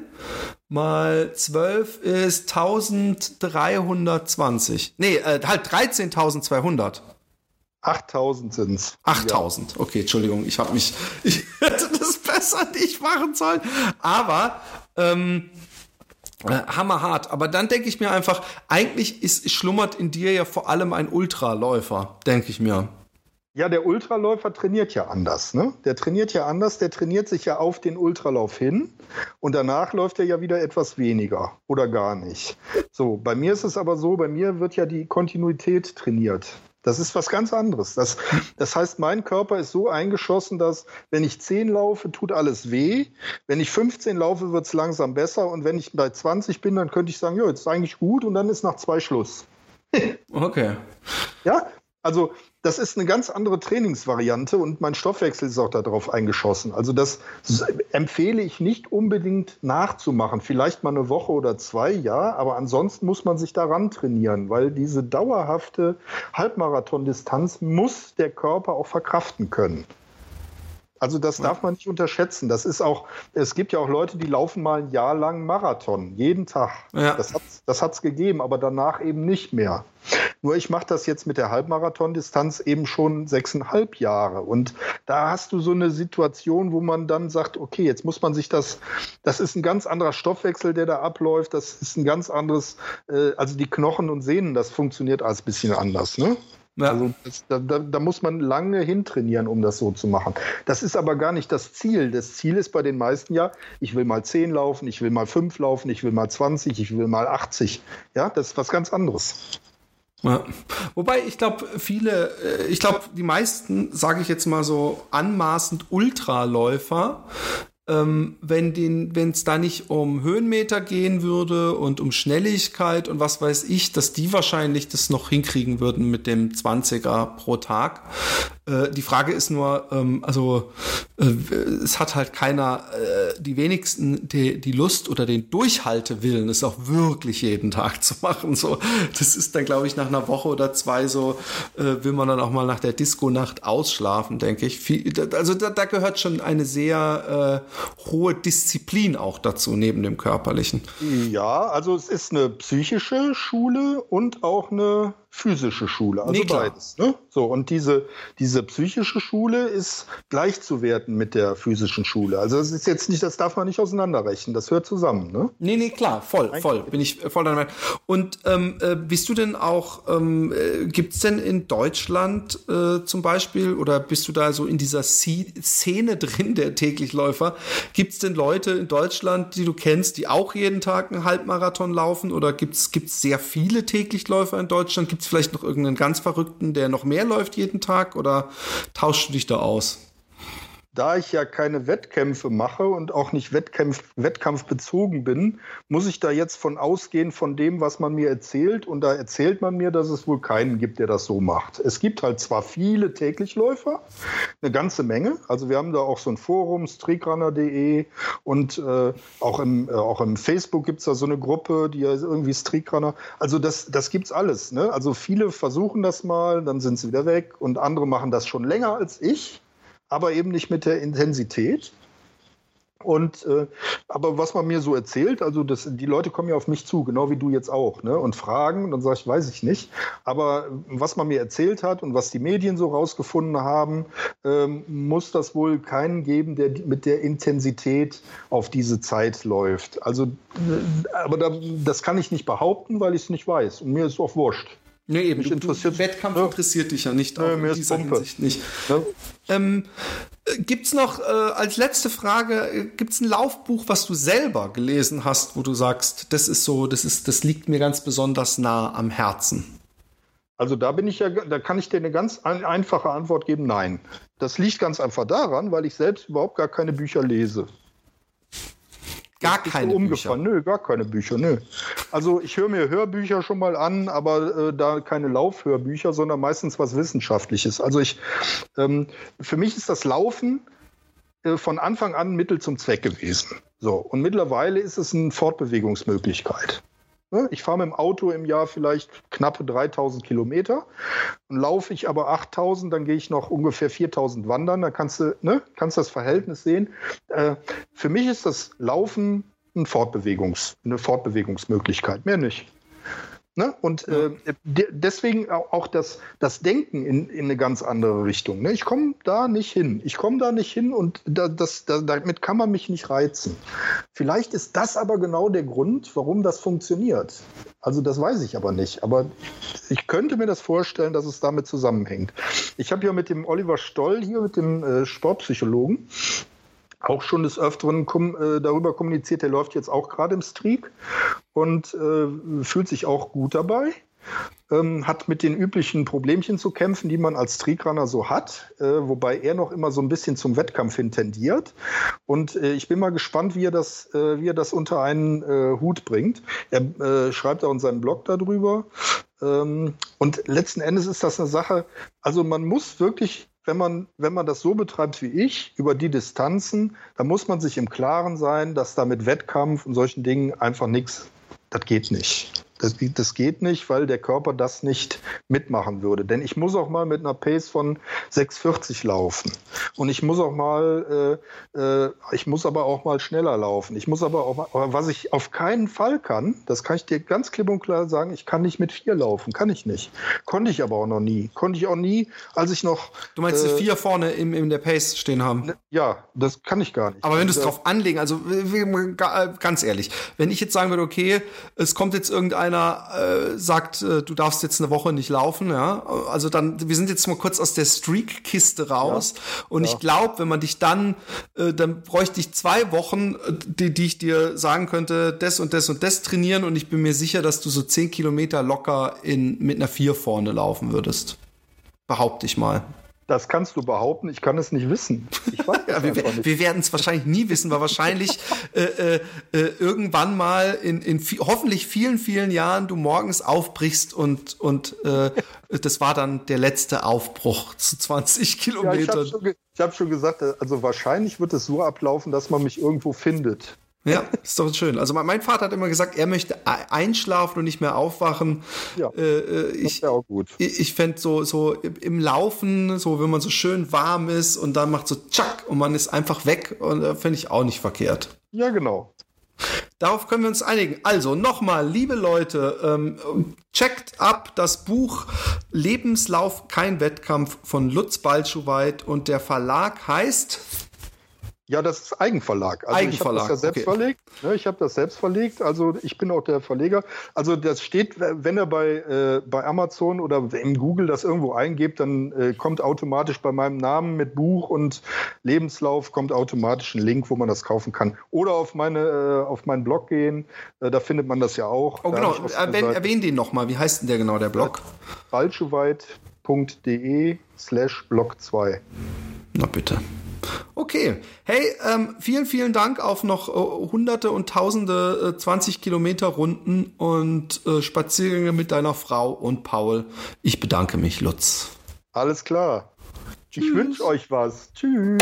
Mal 12 ist 1320. Nee, äh, halt 13.200. 8000 sind es. 8000, okay, Entschuldigung, ich habe mich, ich hätte das besser nicht machen sollen. Aber, ähm, äh, hammerhart. Aber dann denke ich mir einfach, eigentlich ist, schlummert in dir ja vor allem ein Ultraläufer, denke ich mir. Ja, der Ultraläufer trainiert ja anders. Ne? Der trainiert ja anders, der trainiert sich ja auf den Ultralauf hin und danach läuft er ja wieder etwas weniger oder gar nicht. So, bei mir ist es aber so, bei mir wird ja die Kontinuität trainiert. Das ist was ganz anderes. Das, das heißt, mein Körper ist so eingeschossen, dass wenn ich 10 laufe, tut alles weh. Wenn ich 15 laufe, wird es langsam besser. Und wenn ich bei 20 bin, dann könnte ich sagen, ja, jetzt ist eigentlich gut und dann ist nach zwei Schluss. okay. Ja, also das ist eine ganz andere Trainingsvariante und mein Stoffwechsel ist auch darauf eingeschossen. Also das empfehle ich nicht unbedingt nachzumachen. Vielleicht mal eine Woche oder zwei, ja, aber ansonsten muss man sich daran trainieren, weil diese dauerhafte Halbmarathon-Distanz muss der Körper auch verkraften können. Also das darf man nicht unterschätzen. Das ist auch, es gibt ja auch Leute, die laufen mal ein Jahr lang Marathon, jeden Tag. Ja. Das hat es das gegeben, aber danach eben nicht mehr. Nur ich mache das jetzt mit der Halbmarathon-Distanz eben schon sechseinhalb Jahre. Und da hast du so eine Situation, wo man dann sagt, okay, jetzt muss man sich das, das ist ein ganz anderer Stoffwechsel, der da abläuft, das ist ein ganz anderes, äh, also die Knochen und Sehnen, das funktioniert alles ein bisschen anders. Ne? Ja. Also das, da, da, muss man lange hintrainieren, um das so zu machen. Das ist aber gar nicht das Ziel. Das Ziel ist bei den meisten ja, ich will mal 10 laufen, ich will mal 5 laufen, ich will mal 20, ich will mal 80. Ja, das ist was ganz anderes. Ja. Wobei ich glaube, viele, äh, ich glaube, die meisten, sage ich jetzt mal so anmaßend Ultraläufer, ähm, wenn es da nicht um Höhenmeter gehen würde und um Schnelligkeit und was weiß ich, dass die wahrscheinlich das noch hinkriegen würden mit dem 20er pro Tag. Äh, die Frage ist nur, ähm, also äh, es hat halt keiner, äh, die wenigsten die, die Lust oder den Durchhaltewillen, es auch wirklich jeden Tag zu machen. So, das ist dann, glaube ich, nach einer Woche oder zwei so, äh, will man dann auch mal nach der Disco-Nacht ausschlafen, denke ich. Viel, also da, da gehört schon eine sehr äh, hohe Disziplin auch dazu, neben dem körperlichen. Ja, also es ist eine psychische Schule und auch eine physische Schule, also nee, beides. Ne? So, und diese, diese psychische Schule ist gleichzuwerten mit der physischen Schule. Also das ist jetzt nicht, das darf man nicht auseinanderrechnen, das hört zusammen, ne? Nee, nee, klar, voll, voll, bin ich voll deiner Meinung. Und ähm, äh, bist du denn auch, ähm, äh, gibt es denn in Deutschland äh, zum Beispiel, oder bist du da so in dieser Szene drin, der Täglichläufer, gibt es denn Leute in Deutschland, die du kennst, die auch jeden Tag einen Halbmarathon laufen, oder gibt es sehr viele Täglichläufer in Deutschland? Gibt's Gibt es vielleicht noch irgendeinen ganz Verrückten, der noch mehr läuft jeden Tag oder tauschst du dich da aus? Da ich ja keine Wettkämpfe mache und auch nicht Wettkampf, wettkampfbezogen bin, muss ich da jetzt von ausgehen von dem, was man mir erzählt. Und da erzählt man mir, dass es wohl keinen gibt, der das so macht. Es gibt halt zwar viele Täglichläufer, eine ganze Menge. Also wir haben da auch so ein Forum, streakrunner.de und äh, auch, im, äh, auch im Facebook gibt es da so eine Gruppe, die ja irgendwie Streakrunner. Also das, das es alles. Ne? Also viele versuchen das mal, dann sind sie wieder weg und andere machen das schon länger als ich aber eben nicht mit der Intensität. Und äh, aber was man mir so erzählt, also das, die Leute kommen ja auf mich zu, genau wie du jetzt auch, ne? Und fragen, und dann sage ich, weiß ich nicht. Aber was man mir erzählt hat und was die Medien so rausgefunden haben, ähm, muss das wohl keinen geben, der mit der Intensität auf diese Zeit läuft. Also, äh, aber da, das kann ich nicht behaupten, weil ich es nicht weiß. Und mir ist auch wurscht. Nee, eben. Mich interessiert, Wettkampf ja. interessiert dich ja nicht. Nee, mir in dieser Pumpe. Hinsicht nicht. Ja. Ähm, äh, gibt es noch äh, als letzte Frage, äh, gibt es ein Laufbuch, was du selber gelesen hast, wo du sagst, das ist so, das ist, das liegt mir ganz besonders nah am Herzen? Also da bin ich ja, da kann ich dir eine ganz ein, einfache Antwort geben, nein. Das liegt ganz einfach daran, weil ich selbst überhaupt gar keine Bücher lese. Gar keine Bücher. Nö, gar keine Bücher, nö. Also ich höre mir Hörbücher schon mal an, aber äh, da keine Laufhörbücher, sondern meistens was Wissenschaftliches. Also ich, ähm, für mich ist das Laufen äh, von Anfang an Mittel zum Zweck gewesen. So, und mittlerweile ist es eine Fortbewegungsmöglichkeit. Ne? Ich fahre mit dem Auto im Jahr vielleicht knappe 3000 Kilometer. Und laufe ich aber 8000, dann gehe ich noch ungefähr 4000 wandern. Da kannst du, ne, kannst das Verhältnis sehen. Äh, für mich ist das Laufen ein Fortbewegungs-, eine Fortbewegungsmöglichkeit, mehr nicht. Ne? Und äh, deswegen auch das, das Denken in, in eine ganz andere Richtung. Ne? Ich komme da nicht hin. Ich komme da nicht hin und da, das, da, damit kann man mich nicht reizen. Vielleicht ist das aber genau der Grund, warum das funktioniert. Also das weiß ich aber nicht. Aber ich könnte mir das vorstellen, dass es damit zusammenhängt. Ich habe ja mit dem Oliver Stoll hier, mit dem äh, Sportpsychologen, auch schon des Öfteren kom äh, darüber kommuniziert. Der läuft jetzt auch gerade im Streak und äh, fühlt sich auch gut dabei. Ähm, hat mit den üblichen Problemchen zu kämpfen, die man als Streakrunner so hat, äh, wobei er noch immer so ein bisschen zum Wettkampf hin tendiert. Und äh, ich bin mal gespannt, wie er das, äh, wie er das unter einen äh, Hut bringt. Er schreibt auch in seinem Blog darüber. Ähm, und letzten Endes ist das eine Sache, also man muss wirklich wenn man, wenn man das so betreibt wie ich, über die Distanzen, dann muss man sich im Klaren sein, dass da mit Wettkampf und solchen Dingen einfach nichts, das geht nicht. Das, das, geht nicht, weil der Körper das nicht mitmachen würde. Denn ich muss auch mal mit einer Pace von 6,40 laufen. Und ich muss auch mal, äh, äh, ich muss aber auch mal schneller laufen. Ich muss aber auch mal, aber was ich auf keinen Fall kann, das kann ich dir ganz klipp und klar sagen, ich kann nicht mit vier laufen. Kann ich nicht. Konnte ich aber auch noch nie. Konnte ich auch nie, als ich noch. Du meinst, äh, die vier vorne im, in der Pace stehen haben? Ne, ja, das kann ich gar nicht. Aber wenn du es drauf anlegen, also ganz ehrlich, wenn ich jetzt sagen würde, okay, es kommt jetzt irgendein einer äh, sagt, äh, du darfst jetzt eine Woche nicht laufen, ja, also dann, wir sind jetzt mal kurz aus der Streak-Kiste raus ja. und ja. ich glaube, wenn man dich dann, äh, dann bräuchte ich zwei Wochen, äh, die, die ich dir sagen könnte, das und das und das trainieren und ich bin mir sicher, dass du so zehn Kilometer locker in, mit einer vier vorne laufen würdest. Behaupte ich mal. Das kannst du behaupten, ich kann es nicht wissen. ja, wir, wir werden es wahrscheinlich nie wissen, weil wahrscheinlich äh, äh, äh, irgendwann mal in, in hoffentlich vielen, vielen Jahren du morgens aufbrichst und, und äh, das war dann der letzte Aufbruch zu 20 Kilometern. Ja, ich habe schon, hab schon gesagt, also wahrscheinlich wird es so ablaufen, dass man mich irgendwo findet. Ja, ist doch schön. Also mein Vater hat immer gesagt, er möchte einschlafen und nicht mehr aufwachen. Ja, äh, äh ich, auch gut. Ich, ich fände so, so im Laufen, so wenn man so schön warm ist und dann macht so tschack und man ist einfach weg und äh, fände ich auch nicht verkehrt. Ja, genau. Darauf können wir uns einigen. Also nochmal, liebe Leute, ähm, checkt ab das Buch Lebenslauf, kein Wettkampf von Lutz Balschuweit und der Verlag heißt ja, das ist Eigenverlag. Also Eigenverlag. Ich habe das ja selbst okay. verlegt. Ne, ich habe das selbst verlegt. Also ich bin auch der Verleger. Also das steht, wenn er bei, äh, bei Amazon oder in Google das irgendwo eingibt, dann äh, kommt automatisch bei meinem Namen mit Buch und Lebenslauf kommt automatisch ein Link, wo man das kaufen kann. Oder auf meine äh, auf meinen Blog gehen. Äh, da findet man das ja auch. Oh genau. Erwähn, erwähn den nochmal. Wie heißt denn der genau der Blog? balscheweit.de slash blog 2. Na bitte. Okay. Hey, ähm, vielen, vielen Dank auf noch äh, hunderte und tausende äh, 20 Kilometer Runden und äh, Spaziergänge mit deiner Frau und Paul. Ich bedanke mich, Lutz. Alles klar. Tschüss. Ich wünsche euch was. Tschüss.